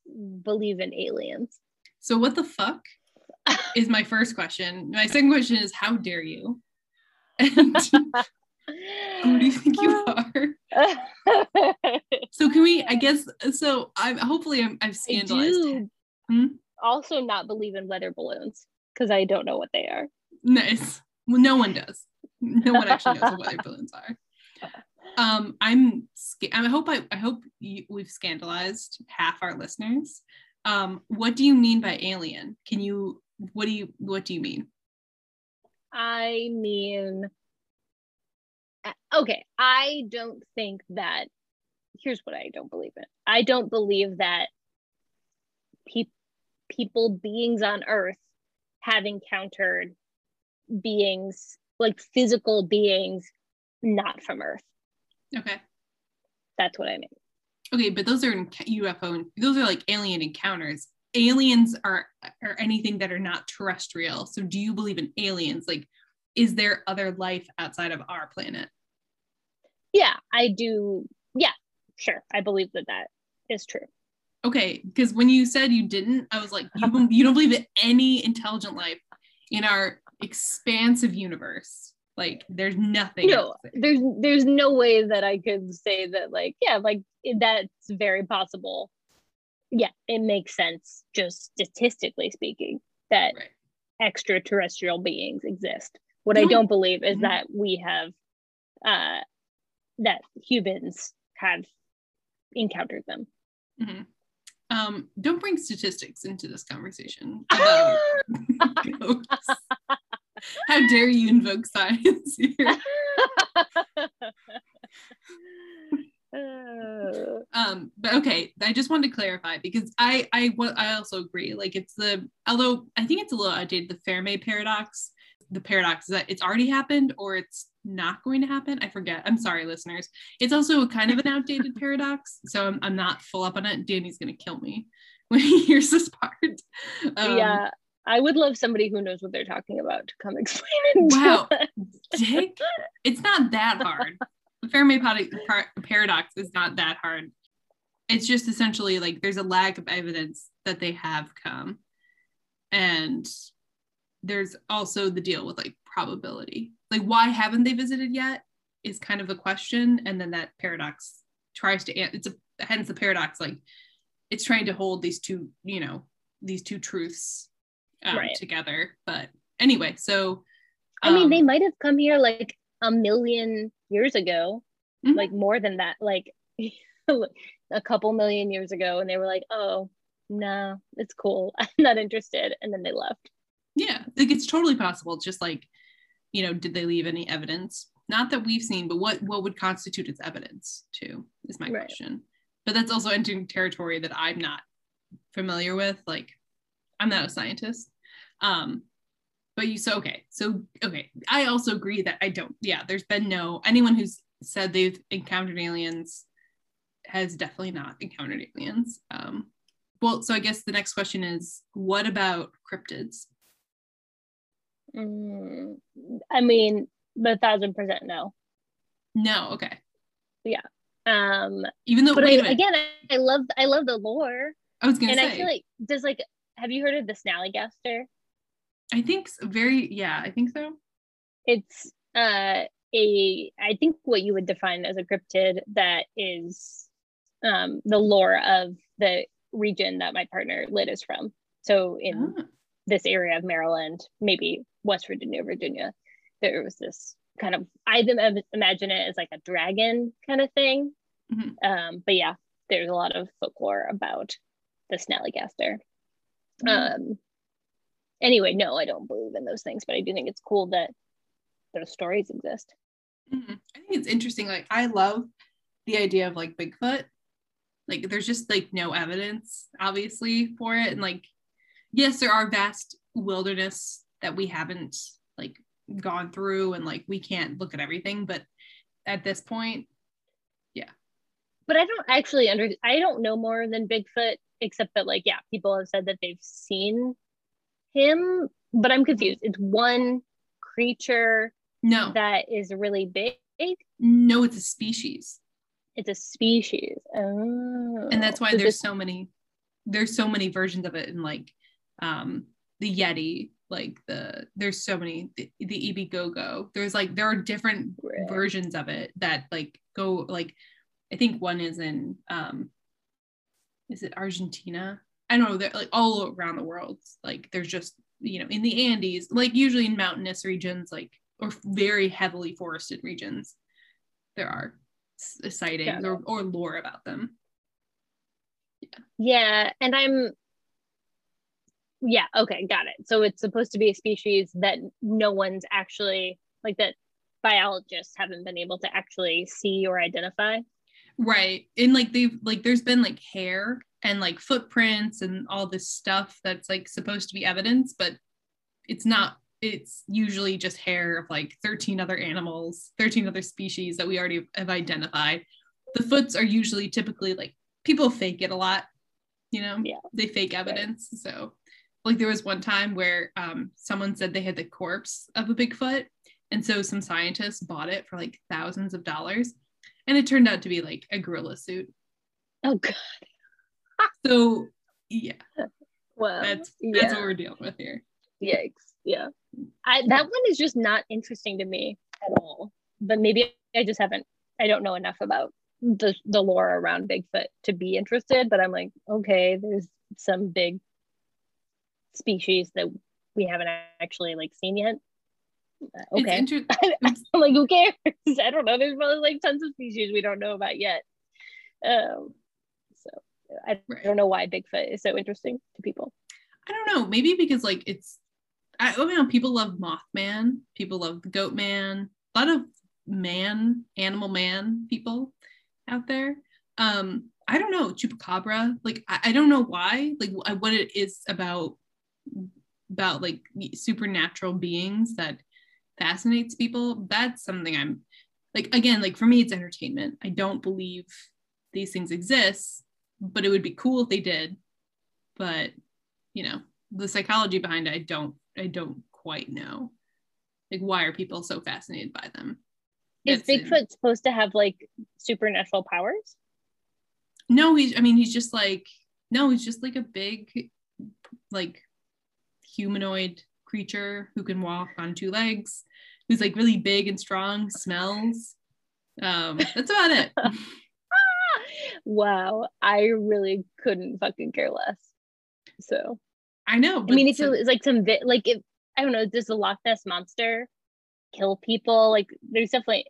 believe in aliens So what the fuck is my first question. My second question is how dare you? And who do you think you are? So can we? I guess so. I'm hopefully I'm, I've I scandalized. do Hmm? also not believe in weather balloons because I don't know what they are. Nice. Well, no one does. No one actually knows what weather balloons are. Um, I'm. I hope I. I hope you, we've scandalized half our listeners. Um, what do you mean by alien? Can you? What do you? What do you mean? I mean, Uh, okay, I don't think that. Here's what I don't believe in. I don't believe that pe- people, beings on Earth, have encountered beings like physical beings not from Earth. Okay. That's what I mean. Okay, but those are UFO. Those are like alien encounters. Aliens are are anything that are not terrestrial. So, do you believe in aliens? Like, is there other life outside of our planet? Yeah, I do. Yeah, sure. I believe that that is true. Okay, because when you said you didn't, I was like, you don't, you don't believe in any intelligent life in our expansive universe. Like, there's nothing. no there's there's no way that i could say that like yeah like that's very possible yeah it makes sense just statistically speaking that Right. extraterrestrial beings exist what i don't believe is Mhm. that we have uh that humans have encountered them Mhm. Um, don't bring statistics into this conversation. How dare you invoke science here? Um, but okay i just wanted to clarify because i i i also agree like it's the although i think it's a little outdated the fermi paradox the paradox is that it's already happened or it's not going to happen i forget i'm sorry listeners it's also kind of an outdated paradox so i'm, I'm not full up on it danny's going to kill me when he hears this part Um, yeah, I would love somebody who knows what they're talking about to come explain it. Wow. Dick, it's not that hard. The Fermi paradox is not that hard. It's just essentially like there's a lack of evidence that they have come. And there's also the deal with like probability. Like, why haven't they visited yet is kind of the question. And then that paradox tries to, an- it's a, hence the paradox, like it's trying to hold these two, you know, these two truths um, Right. together. But anyway, so. I mean, um, they might have come here like a million years ago, Mhm. like more than that, like a couple million years ago, and they were like, "Oh, no, it's cool. I'm not interested," and then they left. Yeah, like it's totally possible. It's just like, you know, did they leave any evidence? Not that we've seen, but what what would constitute as evidence too is my Right. question. But that's also entering territory that I'm not familiar with. Like, I'm not a scientist. Um, but you so okay. So okay, I also agree that I don't. Yeah, there's been no anyone who's said they've encountered aliens has definitely not encountered aliens. Um, well, so I guess the next question is, what about cryptids? Mm, I mean, a thousand percent no. No, okay. Yeah. Um, Even though, but wait a I, again, I, I love I love the lore, I was gonna say. and say, I feel like does like have you heard of the Snallygaster? I think s- very, yeah, I think so. it's uh a i think what you would define as a cryptid that is um the lore of the region that my partner lit is from so in Ah, this area of maryland maybe west virginia virginia there was this kind of i imagine it as like a dragon kind of thing Mhm. um but yeah there's a lot of folklore about the snallygaster Mhm. um anyway no i don't believe in those things but i do think it's cool that those stories exist Mhm. I think it's interesting. Like, I love the idea of like Bigfoot. Like, there's just like no evidence, obviously, for it. And like, yes, there are vast wilderness that we haven't like gone through, and like we can't look at everything. But at this point, yeah. but i don't actually under i don't know more than bigfoot except that like yeah people have said that they've seen him but i'm confused it's one creature no, that is really big no, it's a species. it's a species oh and that's why So there's this- so many there's so many versions of it in like um the yeti like the there's so many the, the ebi go there's like there are different Right. versions of it that like go like i think one is in um is it argentina? I don't know they're like all around the world. Like there's just you know in the andes like usually in mountainous regions like or very heavily forested regions there are sightings Got or, or lore about them. Yeah. yeah and i'm yeah okay got it so it's supposed to be a species that no one's actually like that biologists haven't been able to actually see or identify Right. And like they've like there's been like hair and like footprints and all this stuff that's like supposed to be evidence, but it's not it's usually just hair of like 13 other animals, 13 other species that we already have identified. The foots are usually typically like people fake it a lot, you know? Yeah. They fake evidence. So like there was one time where um someone said they had the corpse of a Bigfoot. And so some scientists bought it for like thousands of dollars and it turned out to be like a gorilla suit. oh god So yeah, well that's that's yeah what we're dealing with here. yikes yeah i that one is just not interesting to me at all but maybe i just haven't i don't know enough about the the lore around bigfoot to be interested but i'm like okay there's some big species that we haven't actually like seen yet Uh, okay inter- I'm like, who cares? I don't know. There's probably like tons of species we don't know about yet. Um, so I Right. don't know why Bigfoot is so interesting to people. I don't know, maybe because like it's I, I mean people love Mothman, people love the Goat Man, a lot of man, animal man people out there. um i don't know chupacabra like i, I don't know why like wh- what it is about about like supernatural beings that fascinates people that's something i'm like again like for me it's entertainment. I don't believe these things exist but it would be cool if they did. But you know the psychology behind it i don't i don't quite know. Like why are people so fascinated by them? Is That's in- Bigfoot supposed to have like supernatural powers? no he's i mean he's just like no he's just like a big like humanoid creature who can walk on two legs who's like really big and strong smells um that's about it wow, I really couldn't fucking care less. So i know I mean, but if so- it was like some vi- like if I don't know, does the Loch Ness monster kill people? Like, there's definitely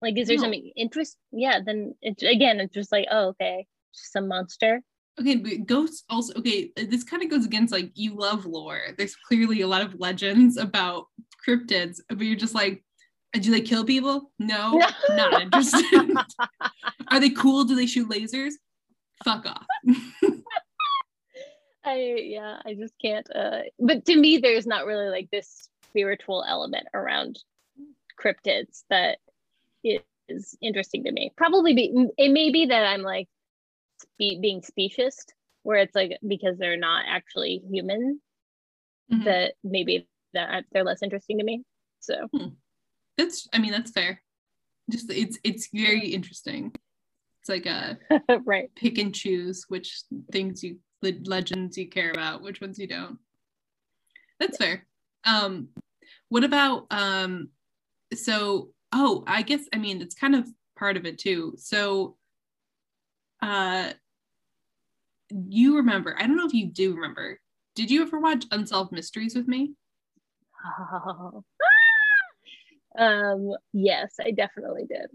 like, is there No. something interest? Yeah, then it's again, it's just like, oh, okay, just some monster. Okay but ghosts also okay this kind of goes against like you love lore. There's clearly a lot of legends about cryptids but you're just like do they kill people? No not interested. Are they cool? Do they shoot lasers? Fuck off. I yeah, I just can't. Uh, but to me, there's not really like this spiritual element around cryptids that is interesting to me. Probably be it may be that I'm like spe- being speciest, where it's like because they're not actually human, Mhm. that maybe that they're less interesting to me. So That's I mean that's fair. Just it's it's very interesting. It's like a right. pick and choose which things you le- legends you care about, which ones you don't. That's fair. Um what about um so oh, I guess I mean it's kind of part of it too. So uh you remember, I don't know if you do remember. Did you ever watch Unsolved Mysteries with me? Oh, um. Yes, I definitely did.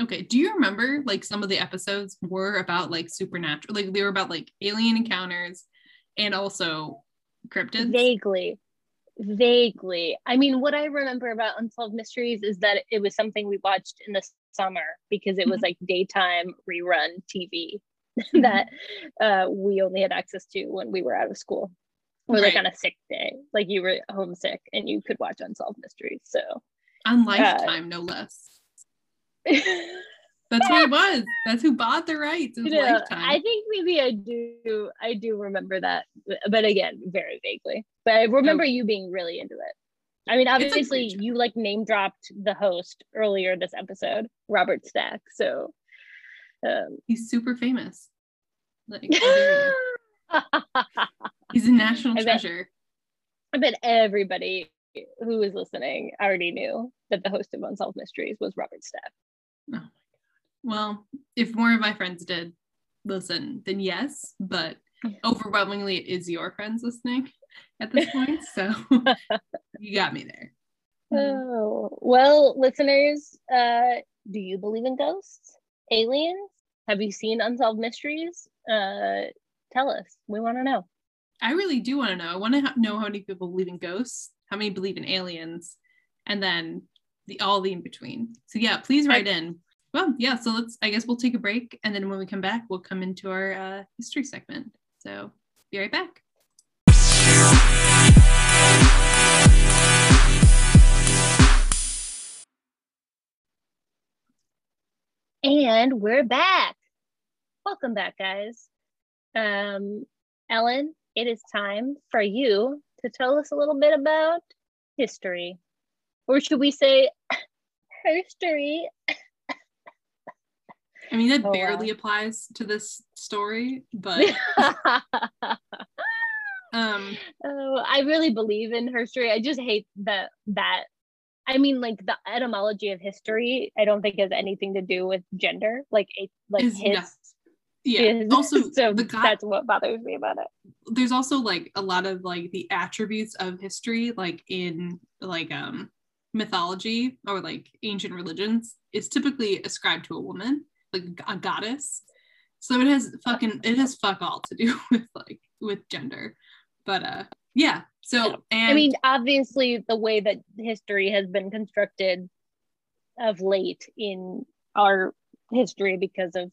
Okay. Do you remember like some of the episodes were about like supernatural, like they were about like alien encounters and also cryptids? Vaguely. Vaguely. I mean, what I remember about Unsolved Mysteries is that it was something we watched in the summer because it was Mhm. like daytime rerun TV that uh, we only had access to when we were out of school. Or like on a sick day, like you were homesick and you could watch Unsolved Mysteries. So On Lifetime, no less. That's who it was. That's who bought the rights. Was Yeah, Lifetime. I think maybe I do. I do remember that, but again, very vaguely. But I remember you being really into it. I mean, obviously, you like name dropped the host earlier this episode, Robert Stack. So, um, He's super famous. Like, he's a national I bet. treasure. I bet everybody who is listening already knew that the host of Unsolved Mysteries was Robert Stack. Oh my god. Well, if more of my friends did listen, then yes, but overwhelmingly it is your friends listening at this point. So you got me there. Oh, well, listeners, uh, do you believe in ghosts? Aliens? Have you seen Unsolved Mysteries? Uh, tell us. We want to know. I really do want to know. I want to ha- know how many people believe in ghosts, how many believe in aliens, and then the all the in between. So yeah, please write in. Well, yeah. So let's. I guess we'll take a break, and then when we come back, we'll come into our uh, history segment. So be right back. And we're back. Welcome back, guys. Um, Ellen, it is time for you to tell us a little bit about history. Or should we say history? I mean, that Oh, wow. barely applies to this story, but um, Oh, I really believe in history. I just hate that that I mean like the etymology of history I don't think has anything to do with gender. Like it like Is his yeah. is- Also, so the guy, that's what bothers me about it. there's also like a lot of like the attributes of history like in like um mythology or like ancient religions is typically ascribed to a woman like a goddess so it has fucking it has fuck all to do with like with gender but uh yeah so and I mean, obviously the way that history has been constructed of late in our history because of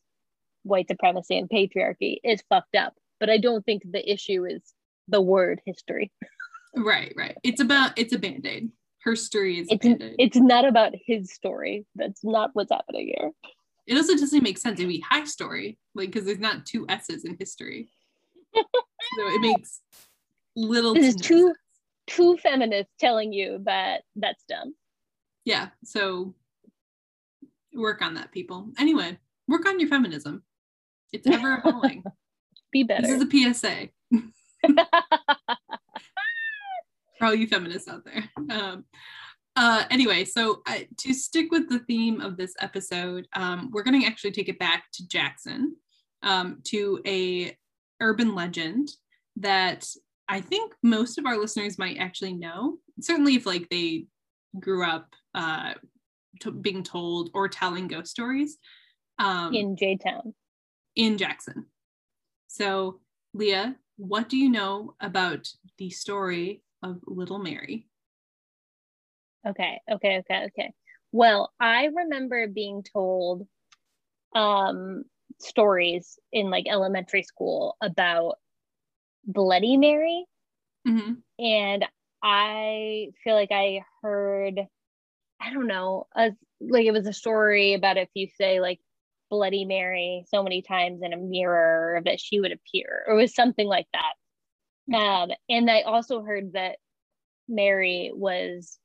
white supremacy and patriarchy is fucked up. But I don't think the issue is the word history. Right, right. It's about it's a band-aid. Her story is It's it's not about his story. That's not what's happening here. it also doesn't make sense to be high story, like because there's not two S's in history. so it makes little This is two-. Two feminists telling you that that's dumb. Yeah, so work on that, people. Anyway, work on your feminism. It's ever evolving. Be better. this is a PSA for all you feminists out there. Um, uh, anyway, so uh, to stick with the theme of this episode, um, we're going to actually take it back to Jackson, um, to a urban legend that I think most of our listeners might actually know. Certainly, if like they grew up uh, to being told or telling ghost stories um, in J Town. in Jackson. So, Leah, what do you know about the story of Little Mary? Okay, okay, okay, okay. Well, I remember being told um stories in like elementary school about Bloody Mary Mm-hmm. and I feel like I heard I don't know, a, like it was a story about if you say like Bloody Mary so many times in a mirror that she would appear or it was something like that. Um and I also heard that Mary was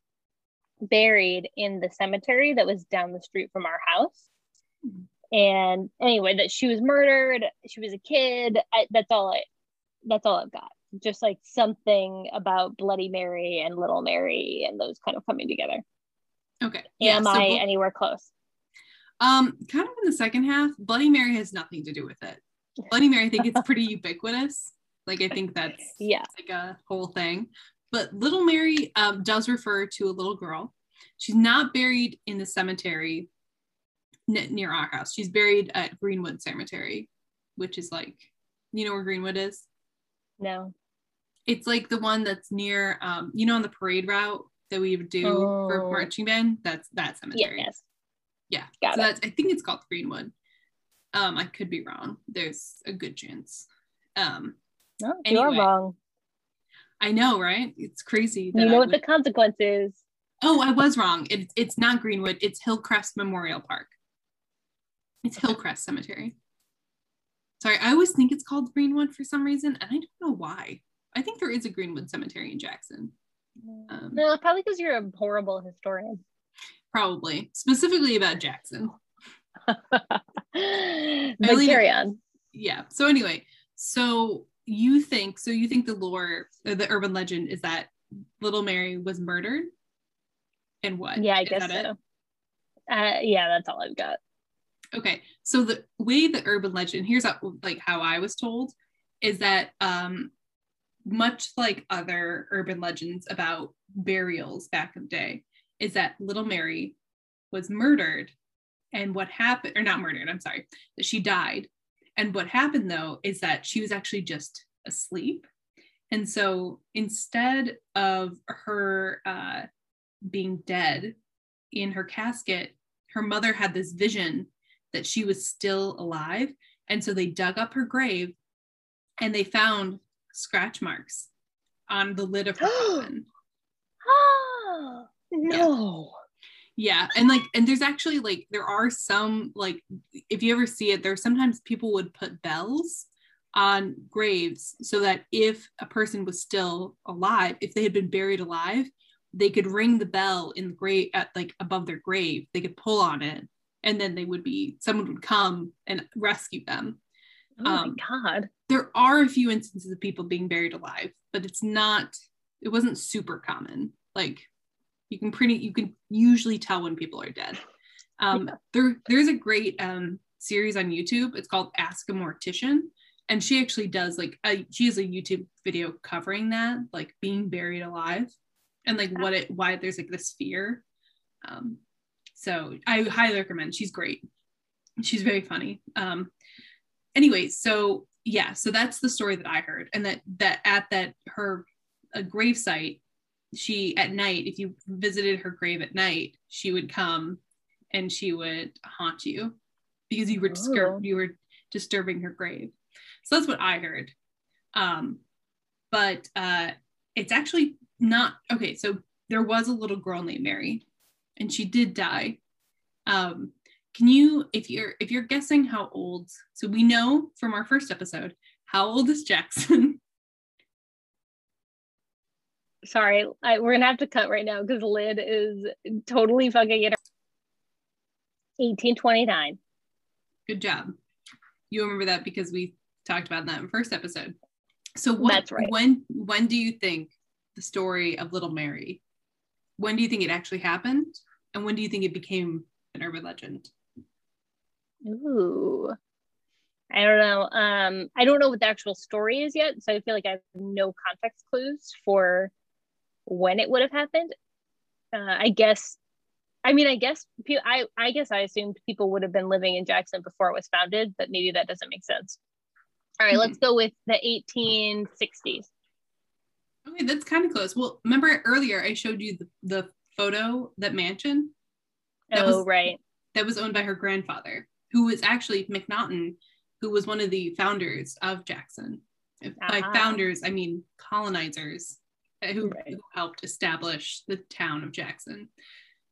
buried in the cemetery that was down the street from our house. And anyway, that she was murdered. She was a kid. I, that's all I. That's all I've got. Just like something about Bloody Mary and Little Mary and those kind of coming together. Okay. Am so I anywhere close? um, kind of in the second half, Bloody Mary has nothing to do with it. Bloody Mary, I think it's pretty ubiquitous. Like I think that's Yeah. like a whole thing. But Little Mary um, does refer to a little girl. She's not buried in the cemetery n- near our house. She's buried at Greenwood Cemetery, which is like, you know where Greenwood is? No. It's like the one that's near, um, you know, on the parade route that we would do for Oh. marching band. That's that cemetery. Yes. Yeah. Got so it. that's I think it's called Greenwood. Um, I could be wrong. There's a good chance. Um, No, you are wrong. I know, right? It's crazy. You know what the consequence is. Oh, I was wrong. It, it's not Greenwood. It's Hillcrest Memorial Park. It's Hillcrest Cemetery. Sorry, I always think it's called Greenwood for some reason, and I don't know why. I think there is a Greenwood Cemetery in Jackson. Um, No, probably because you're a horrible historian. Probably, specifically about Jackson. but it- carry on. Yeah. So anyway, so you think so you think the lore, or the urban legend is that Little Mary was murdered, and what? Yeah, I Is guess so. Uh, yeah, that's all I've got. Okay, so the way the urban legend here's how, like how I was told is that um, much like other urban legends about burials back in the day, is that Little Mary was murdered, and what happened, or not murdered, I'm sorry, that she died, and what happened though is that she was actually just asleep, and so instead of her uh, being dead in her casket, her mother had this vision that she was still alive. And so they dug up her grave and they found scratch marks on the lid of her coffin. Oh, no. Yeah. And like, and there's actually like, there are some, like, if you ever see it, there sometimes people would put bells on graves so that if a person was still alive, if they had been buried alive, they could ring the bell in the grave at like above their grave. They could pull on it and then they would be, someone would come and rescue them. Oh my Um, god. there are a few instances of people being buried alive, but it's not, it wasn't super common. Like you can pretty, you can usually tell when people are dead. Um, Yeah. there, there's a great um, series on YouTube. It's called Ask a Mortician. And she actually does like, a, she has a YouTube video covering that, like being buried alive and like what it, why there's like this fear. Um, so I highly recommend. She's great. She's very funny. Um, anyway, so yeah, so that's the story that I heard, and that that at that her a grave site, she at night, if you visited her grave at night, she would come and she would haunt you because you were Oh. You were disturbing her grave. So that's what I heard. Um, but uh, it's actually not okay. So there was a little girl named Mary, and she did die. Um, can you, if you're if you're guessing how old? So we know from our first episode how old is Jackson. Sorry, I, we're gonna have to cut right now because Lid is totally fucking it. 1829. Good job. You remember that because we talked about that in first episode. So what, right. when when do you think the story of Little Mary? When do you think it actually happened? And when do you think it became an urban legend? Ooh. I don't know. Um, I don't know what the actual story is yet, so I feel like I have no context clues for when it would have happened. Uh, I guess. I mean, I guess I I guess I assumed people would have been living in Jackson before it was founded, but maybe that doesn't make sense. All right, let's go with the 1860s. Okay, that's kind of close. Well, remember earlier I showed you the, the photo, that mansion That oh, was- right. that was owned by her grandfather, who was actually McNaughton, who was one of the founders of Jackson. If- By Ah. founders, I mean colonizers uh, who, Right. who helped establish the town of Jackson.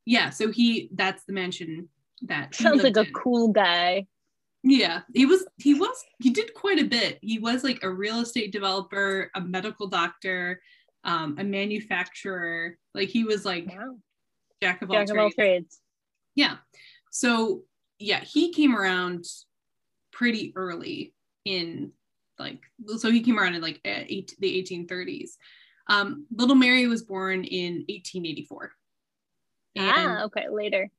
Yeah, so he that's the mansion that Sounds like lived a in. cool guy. Yeah, he was he was he did quite a bit. He was like a real estate developer, a medical doctor, um, a manufacturer. Like he was like Wow. jack of all Jack of all trades. trades. Yeah. So yeah, he came around pretty early in like so he came around in like eh, eight, the 1830s. Um, Little Mary was born in 1884. And ah, okay, later.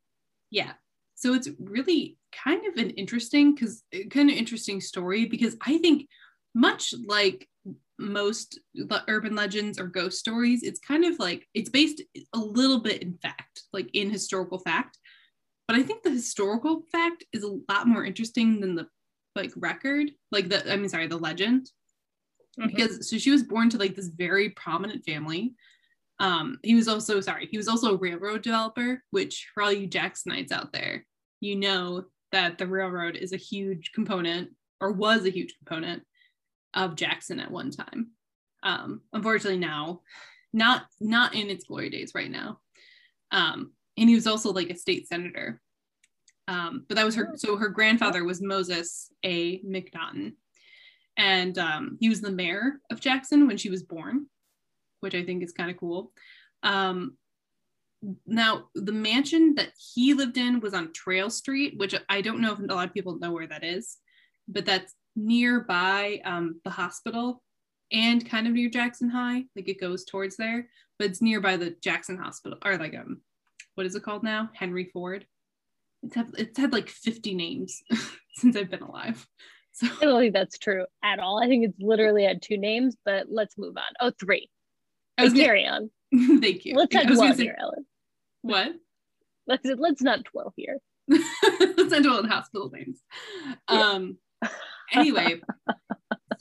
yeah. So it's really kind of an interesting because kind of interesting story because I think much like most le- urban legends or ghost stories, it's kind of like it's based a little bit in fact, like in historical fact. But I think the historical fact is a lot more interesting than the like record, like the I mean sorry, the legend Mhm. because so she was born to like this very prominent family. Um, he was also sorry, he was also a railroad developer, which for all you Jacksonites out there, you know that the railroad is a huge component or was a huge component of Jackson at one time. Um, unfortunately now, not not in its glory days right now. Um, and he was also like a state senator. Um, but that was her so her grandfather was Moses A. McNaughton and um, he was the mayor of Jackson when she was born, which I think is kind of cool. Um, now, the mansion that he lived in was on Trail Street, which I don't know if a lot of people know where that is, but that's nearby um, the hospital and kind of near Jackson High. Like it goes towards there, but it's nearby the Jackson Hospital or like um, what is it called now? Henry Ford. It's had, it's had like 50 names since I've been alive. So I don't think that's true at all. I think it's literally had two names, but let's move on. Oh, three. I was gonna- carry on. Thank you. Let's not dwell say- here, Ellen. What? Let's let's not dwell here. Let's not dwell on hospital names. Um. Anyway,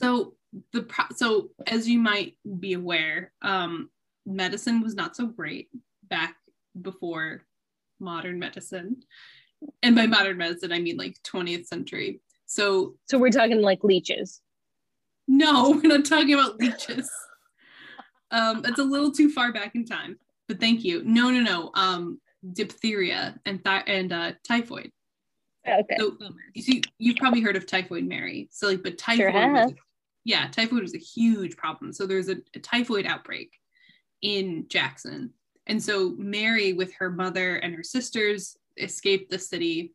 so the pro- so as you might be aware, um, medicine was not so great back before modern medicine, and by modern medicine I mean like 20th century. So So we're talking like leeches. no, we're not talking about leeches. Um, it's a little too far back in time, but thank you. No, no, no. Um, diphtheria and th- and uh, typhoid. Okay. So you see, you've probably heard of typhoid Mary. So like, but typhoid, Sure was, yeah, typhoid was a huge problem. So there's a, a typhoid outbreak in Jackson, and so Mary, with her mother and her sisters, escaped the city.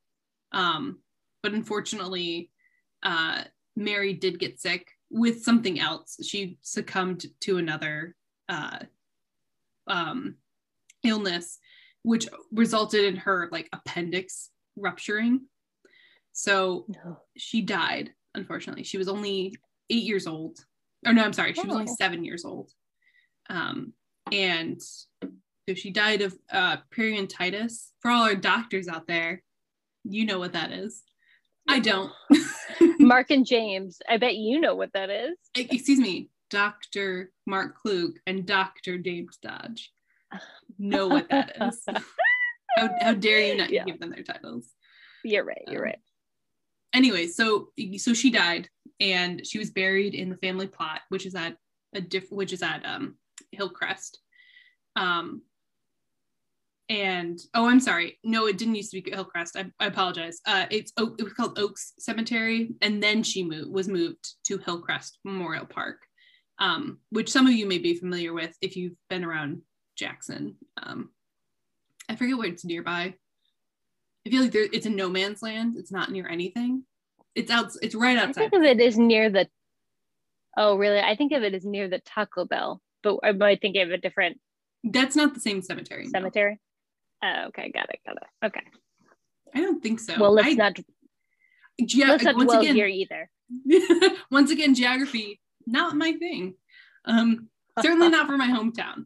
Um, but unfortunately, uh, Mary did get sick with something else. She succumbed to another uh, um, illness, which resulted in her like appendix rupturing. So No. she died, unfortunately. She was only eight years old. Or no, I'm sorry, she was only Oh. seven years old. Um, and so she died of uh, periodontitis. For all our doctors out there, you know what that is. I don't. Mark and James. I bet you know what that is. Excuse me, Dr. Mark Klug and Dr. James Dodge know what that is. how, how dare you not Yeah. give them their titles? You're right. You're Um, right. Anyway, so so she died and she was buried in the family plot, which is at a diff which is at um Hillcrest. Um and oh i'm sorry. No it didn't used to be hillcrest. I, I apologize. Uh it's Oak, it was called oaks cemetery and then she moved was moved to hillcrest memorial park um which some of you may be familiar with if you've been around jackson. Um i forget where it's nearby i feel like there, it's a no man's land. It's not near anything. It's out it's right outside I think of it is near the oh really? I think of it as near the Taco Bell but I might think of a different that's not the same cemetery no. cemetery? Oh okay. Got it. Got it. Okay. I don't think so. Well let's I, not ge- let's not once dwell again here either. Once again geography not my thing. Um certainly not for my hometown.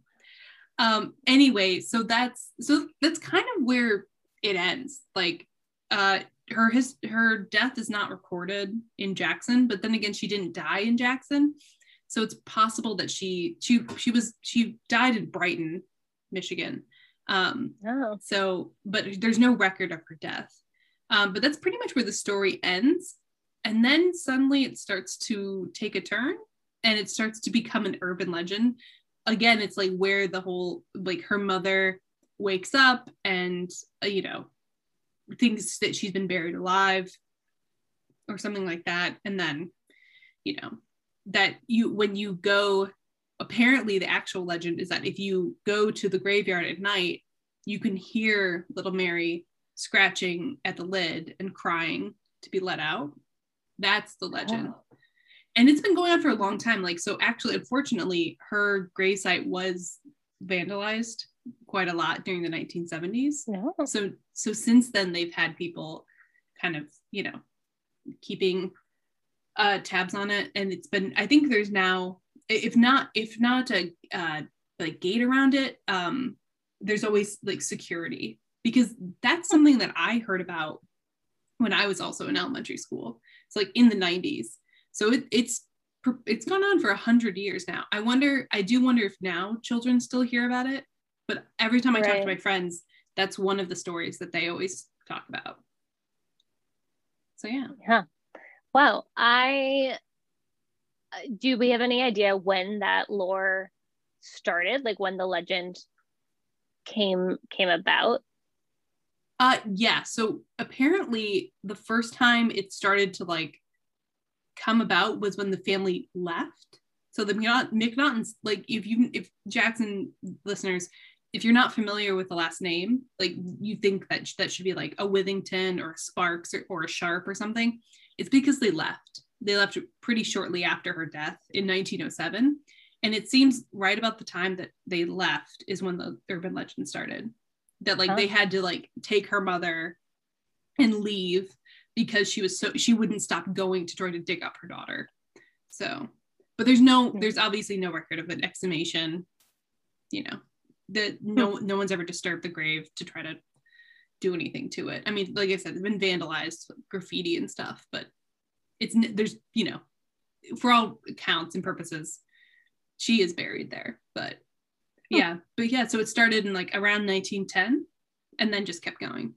Um anyway so that's so that's kind of where it ends. Like uh her his her death is not recorded in jackson but then again she didn't die in jackson. So it's possible that she she she was she died in brighton michigan. Um oh. so but there's no record of her death. Um, but that's pretty much where the story ends. And then suddenly it starts to take a turn and it starts to become an urban legend. Again it's like where the whole like her mother wakes up and uh, you know thinks that she's been buried alive or something like that. And then you know that you when you go apparently the actual legend is that if you go to the graveyard at night you can hear little mary scratching at the lid and crying to be let out. That's the legend. Oh. and it's been going on for a long time. Like so actually unfortunately her gravesite was vandalized quite a lot during the 1970s no so so since then they've had people kind of you know keeping uh tabs on it. And it's been i think there's now if not if not a uh like gate around it um there's always like security. Because that's something that i heard about when i was also in elementary school. It's like in the 90s so it, it's it's gone on for a hundred years now. I wonder i do wonder if now children still hear about it but every time i talk to my friends that's one of the stories that they always talk about so yeah yeah Well, i uh, do we have any idea when that lore started like when the legend came came about uh yeah so apparently the first time it started to like come about was when the family left so the mcnaughtons like if you if jackson listeners if you're not familiar with the last name like you think that sh- that should be like a withington or a sparks or, or a sharp or something it's because they left. They left pretty shortly after her death in 1907 and it seems right about the time that they left is when the urban legend started that like they had to like take her mother and leave because she was so she wouldn't stop going to try to dig up her daughter. So but there's no Hmm. there's obviously no record of an exhumation you know that no no one's ever disturbed the grave to try to do anything to it. I mean like i said it's been vandalized graffiti and stuff but it's there's you know for all accounts and purposes she is buried there but yeah but yeah so it started in like around 1910 and then just kept going.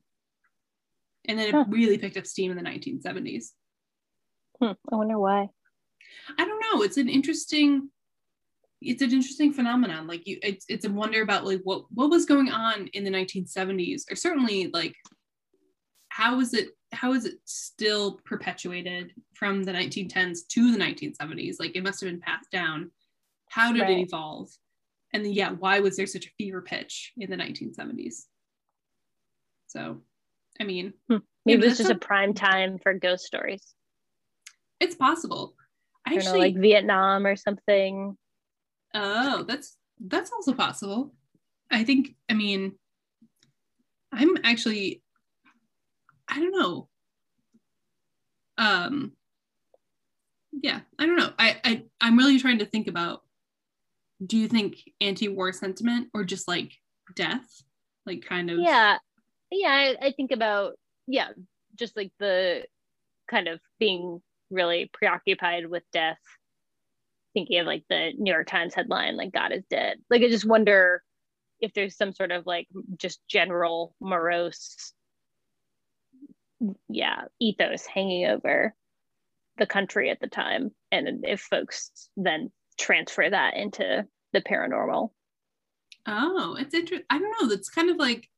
And then it really picked up steam in the 1970s Hmm, i wonder why. I don't know it's an interesting it's an interesting phenomenon. Like you it's, it's a wonder about like what what was going on in the 1970s or certainly like how is it how is it still perpetuated from the 1910s to the 1970s like it must have been passed down. How did Right. it evolve? And then yeah why was there such a fever pitch in the 1970s so i mean hmm. maybe but it was that's just a prime time for ghost stories. It's possible. I actually know, like Vietnam or something. Oh, that's that's also possible. I think. I mean, I'm actually. I don't know. Um. Yeah, I don't know. I I I'm really trying to think about. Do you think anti-war sentiment or just like death, like kind of? Yeah, yeah. I, I think about yeah, just like the kind of being really preoccupied with death. Thinking of like the New York Times headline, like God is dead. Like I just wonder if there's some sort of like just general morose yeah ethos hanging over the country at the time and if folks then transfer that into the paranormal Oh, it's interesting. I don't know. That's kind of like.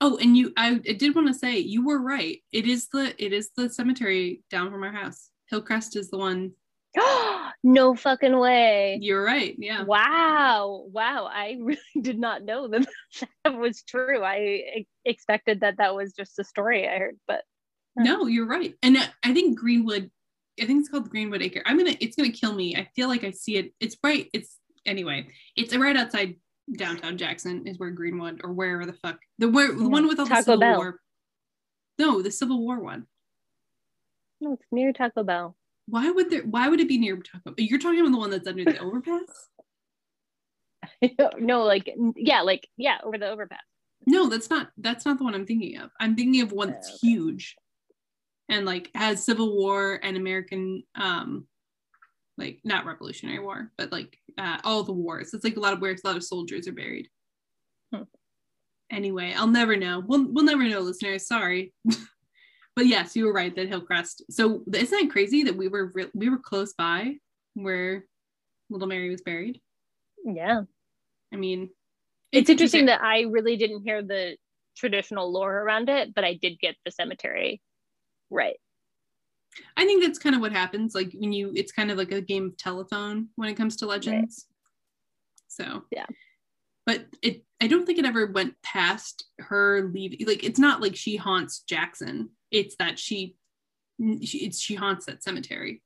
Oh, and you, I, I did want to say you were right. It is the it is the cemetery down from our house. Hillcrest is the one. no fucking way You're right. Yeah. wow wow i really did not know that that was true I expected that that was just a story i heard but No, you're right. And I- think Greenwood. I think it's called Greenwood Acre. I'm gonna. It's gonna kill me. I feel like I see it. It's right. It's anyway. It's right outside downtown Jackson. Is where Greenwood or wherever the fuck the where the one with all the Civil Bell. War. No, the Civil War one. no it's near taco bell Why would there? Why would it be near Taco? You're talking about the one that's under the overpass. no like yeah like yeah over the overpass No, that's not that's not the one I'm thinking of. I'm thinking of one that's Oh, okay. huge and like has Civil War and American um like not Revolutionary War, but like uh, all the wars. It's like a lot of where a lot of soldiers are buried. Hmm. Anyway, I'll never know. We'll we'll never know, listeners. Sorry. but yes, you were right that Hillcrest. So isn't that crazy that we were re- we were close by where Little Mary was buried? yeah I mean, it's interesting that i really didn't hear the traditional lore around it but i did get the cemetery right I think that's kind of what happens. Like when you, it's kind of like a game of telephone when it comes to legends. So Yeah. but it, I don't think it ever went past her leaving. Like it's not like she haunts Jackson. It's that she, she it's she haunts that cemetery.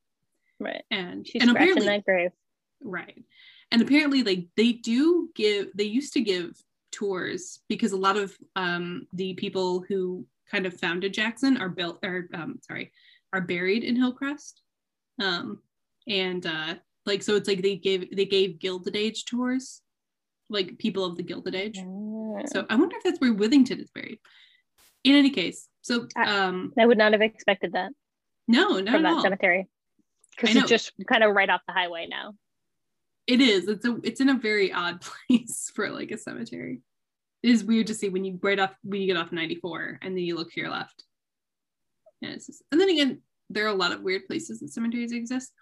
right And she's and apparently that grave right, and apparently like they do give. They used to give tours because a lot of um the people who kind of founded Jackson are built or um sorry are buried in Hillcrest. Um and uh like so it's like they gave they gave Gilded Age tours, like people of the Gilded Age. Mm. So I wonder if that's where Withington is buried. In any case, so I- um i would not have expected that no, not from that all. cemetery because it's just kind of right off the highway now It is. It's a it's in a very odd place for like a cemetery. It is weird to see when you right off when you get off 94 and then you look to your left. And it's just, and then again, there are a lot of weird places that cemeteries exist.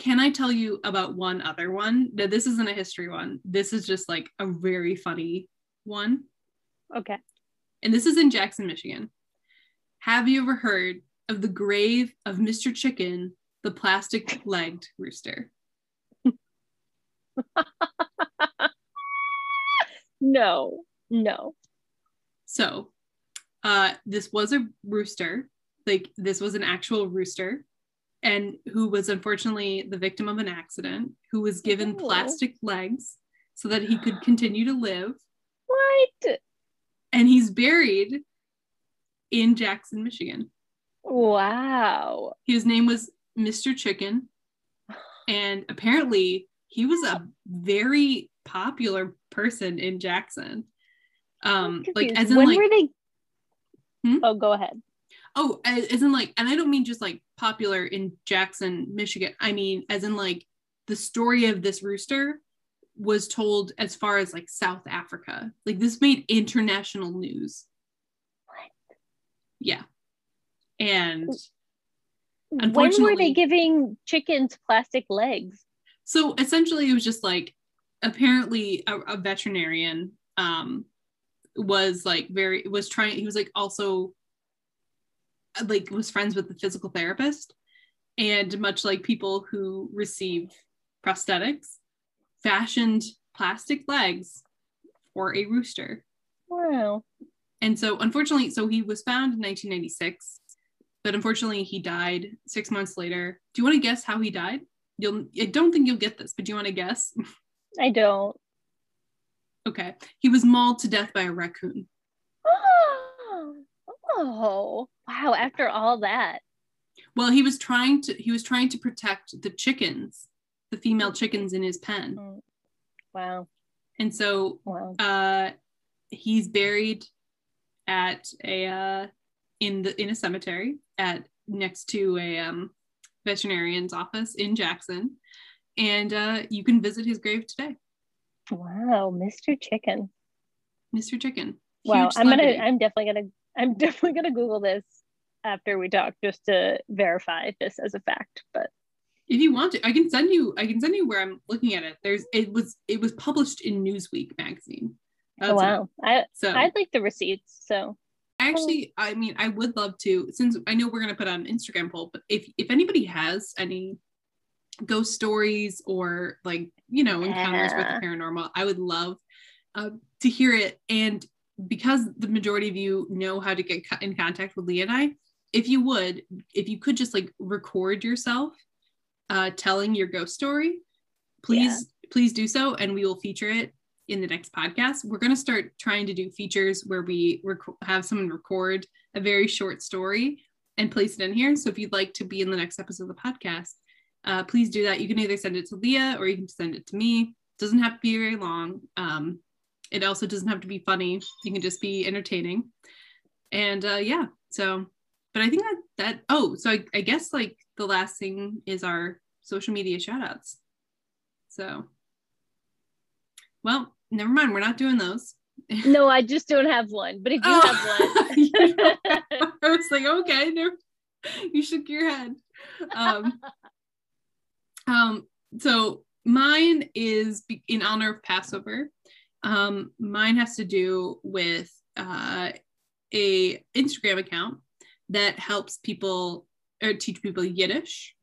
Can I tell you about one other one? No, this isn't a history one. This is just like a very funny one. okay And this is in Jackson, Michigan. Have you ever heard of the grave of Mr. Chicken, the plastic legged rooster? no no So, uh, this was a rooster, like this was an actual rooster, and who was unfortunately the victim of an accident, who was given Oh. plastic legs so that he could continue to live. what And he's buried in Jackson, Michigan. wow His name was Mr. Chicken, and apparently he was a very popular person in Jackson. Um, like as in when like were they Hmm? oh go ahead Oh, as as in like, and I don't mean just like popular in Jackson, Michigan. I mean, as in like the story of this rooster was told as far as like South Africa. Like this made international news. Yeah. And when were they giving chickens plastic legs? So essentially it was just like apparently a, a veterinarian um was like very was trying he was like also like was friends with the physical therapist and much like people who receive prosthetics fashioned plastic legs for a rooster. Wow and so unfortunately so he was found in 1996 but unfortunately he died six months later do you want to guess how he died you'll i don't think you'll get this but do you want to guess i don't Okay. He was mauled to death by a raccoon. oh oh wow after all that Well, he was trying to he was trying to protect the chickens, the female chickens in his pen. Mm. wow And so wow uh he's buried at a uh in the in a cemetery at next to a um veterinarian's office in Jackson. And uh you can visit his grave today. wow mr chicken Mr. Chicken. wow i'm gonna i'm definitely gonna i'm definitely gonna google this after we talk just to verify this as a fact. But if you want to, I can send you. I can send you where I'm looking at it. There's it was it was published in Newsweek magazine. Oh wow, I. So I'd like the receipts. So actually, I mean, I would love to. Since I know we're gonna put on an Instagram poll, but if if anybody has any ghost stories or like you know encounters with the paranormal, I would love uh, to hear it. And because the majority of you know how to get in contact with Leah and I, if you would, if you could just like record yourself uh, telling your ghost story, please please do so, and we will feature it in the next podcast. We're going to start trying to do features where we rec- have someone record a very short story and place it in here. So if you'd like to be in the next episode of the podcast, uh, please do that. You can either send it to Leah or you can send it to me. it doesn't have to be very long. Um, it also doesn't have to be funny. You can just be entertaining. And uh, yeah, so, but I think that that oh, so I, I guess like the last thing is our social media shout outs. So, well, never mind. We're not doing those. no, I just don't have one. But if you Oh. Have one, I was like, okay, no, you shook your head. Um, um, so mine is in honor of Passover. Um, mine has to do with uh, a Instagram account that helps people or teach people Yiddish,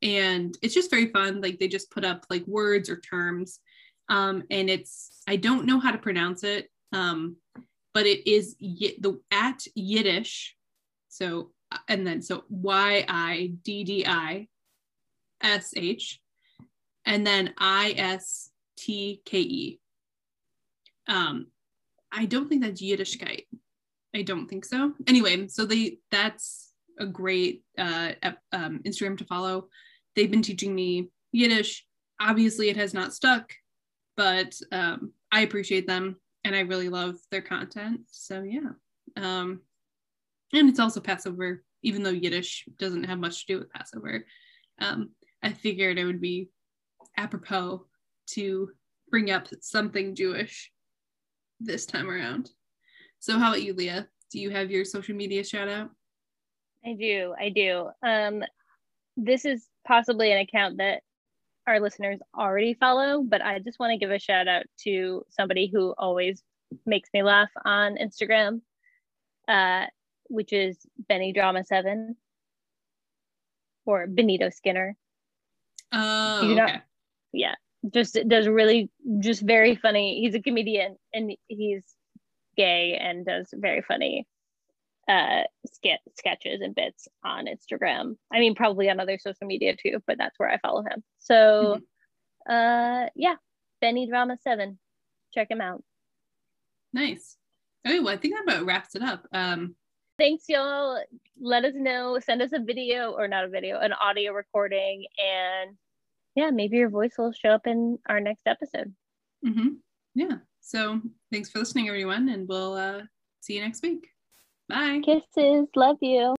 and it's just very fun. Like they just put up like words or terms, um, and it's I don't know how to pronounce it, um, but it is Yi- the at Yiddish. So and then so Y I D D I S H and then I S T K E. Um, I don't think that's Yiddishkeit. I don't think so. Anyway, so they that's a great uh, um, Instagram to follow. They've been teaching me Yiddish. Obviously, it has not stuck, but um, I appreciate them and I really love their content. So yeah, um, and it's also Passover, even though Yiddish doesn't have much to do with Passover. Um, I figured it would be apropos to bring up something Jewish this time around. So, how about you, Leah? Do you have your social media shout out? I do. I do. Um, this is possibly an account that our listeners already follow, but I just want to give a shout out to somebody who always makes me laugh on Instagram, uh, which is Benny Drama Seven or Benito Skinner. Oh, You do not- okay. Yeah, just does really just very funny. He's a comedian and he's gay and does very funny uh ske- sketches and bits on Instagram. I mean, probably on other social media too, but that's where I follow him. So, uh, yeah, Benny Drama Seven, check him out. Nice. Okay, well, I think that about wraps it up. Um, Thanks, y'all. Let us know. Send us a video or not a video, an audio recording, and yeah, maybe your voice will show up in our next episode. mhm. Yeah. So, thanks for listening, everyone, and we'll uh, see you next week. Bye. Kisses. Love you.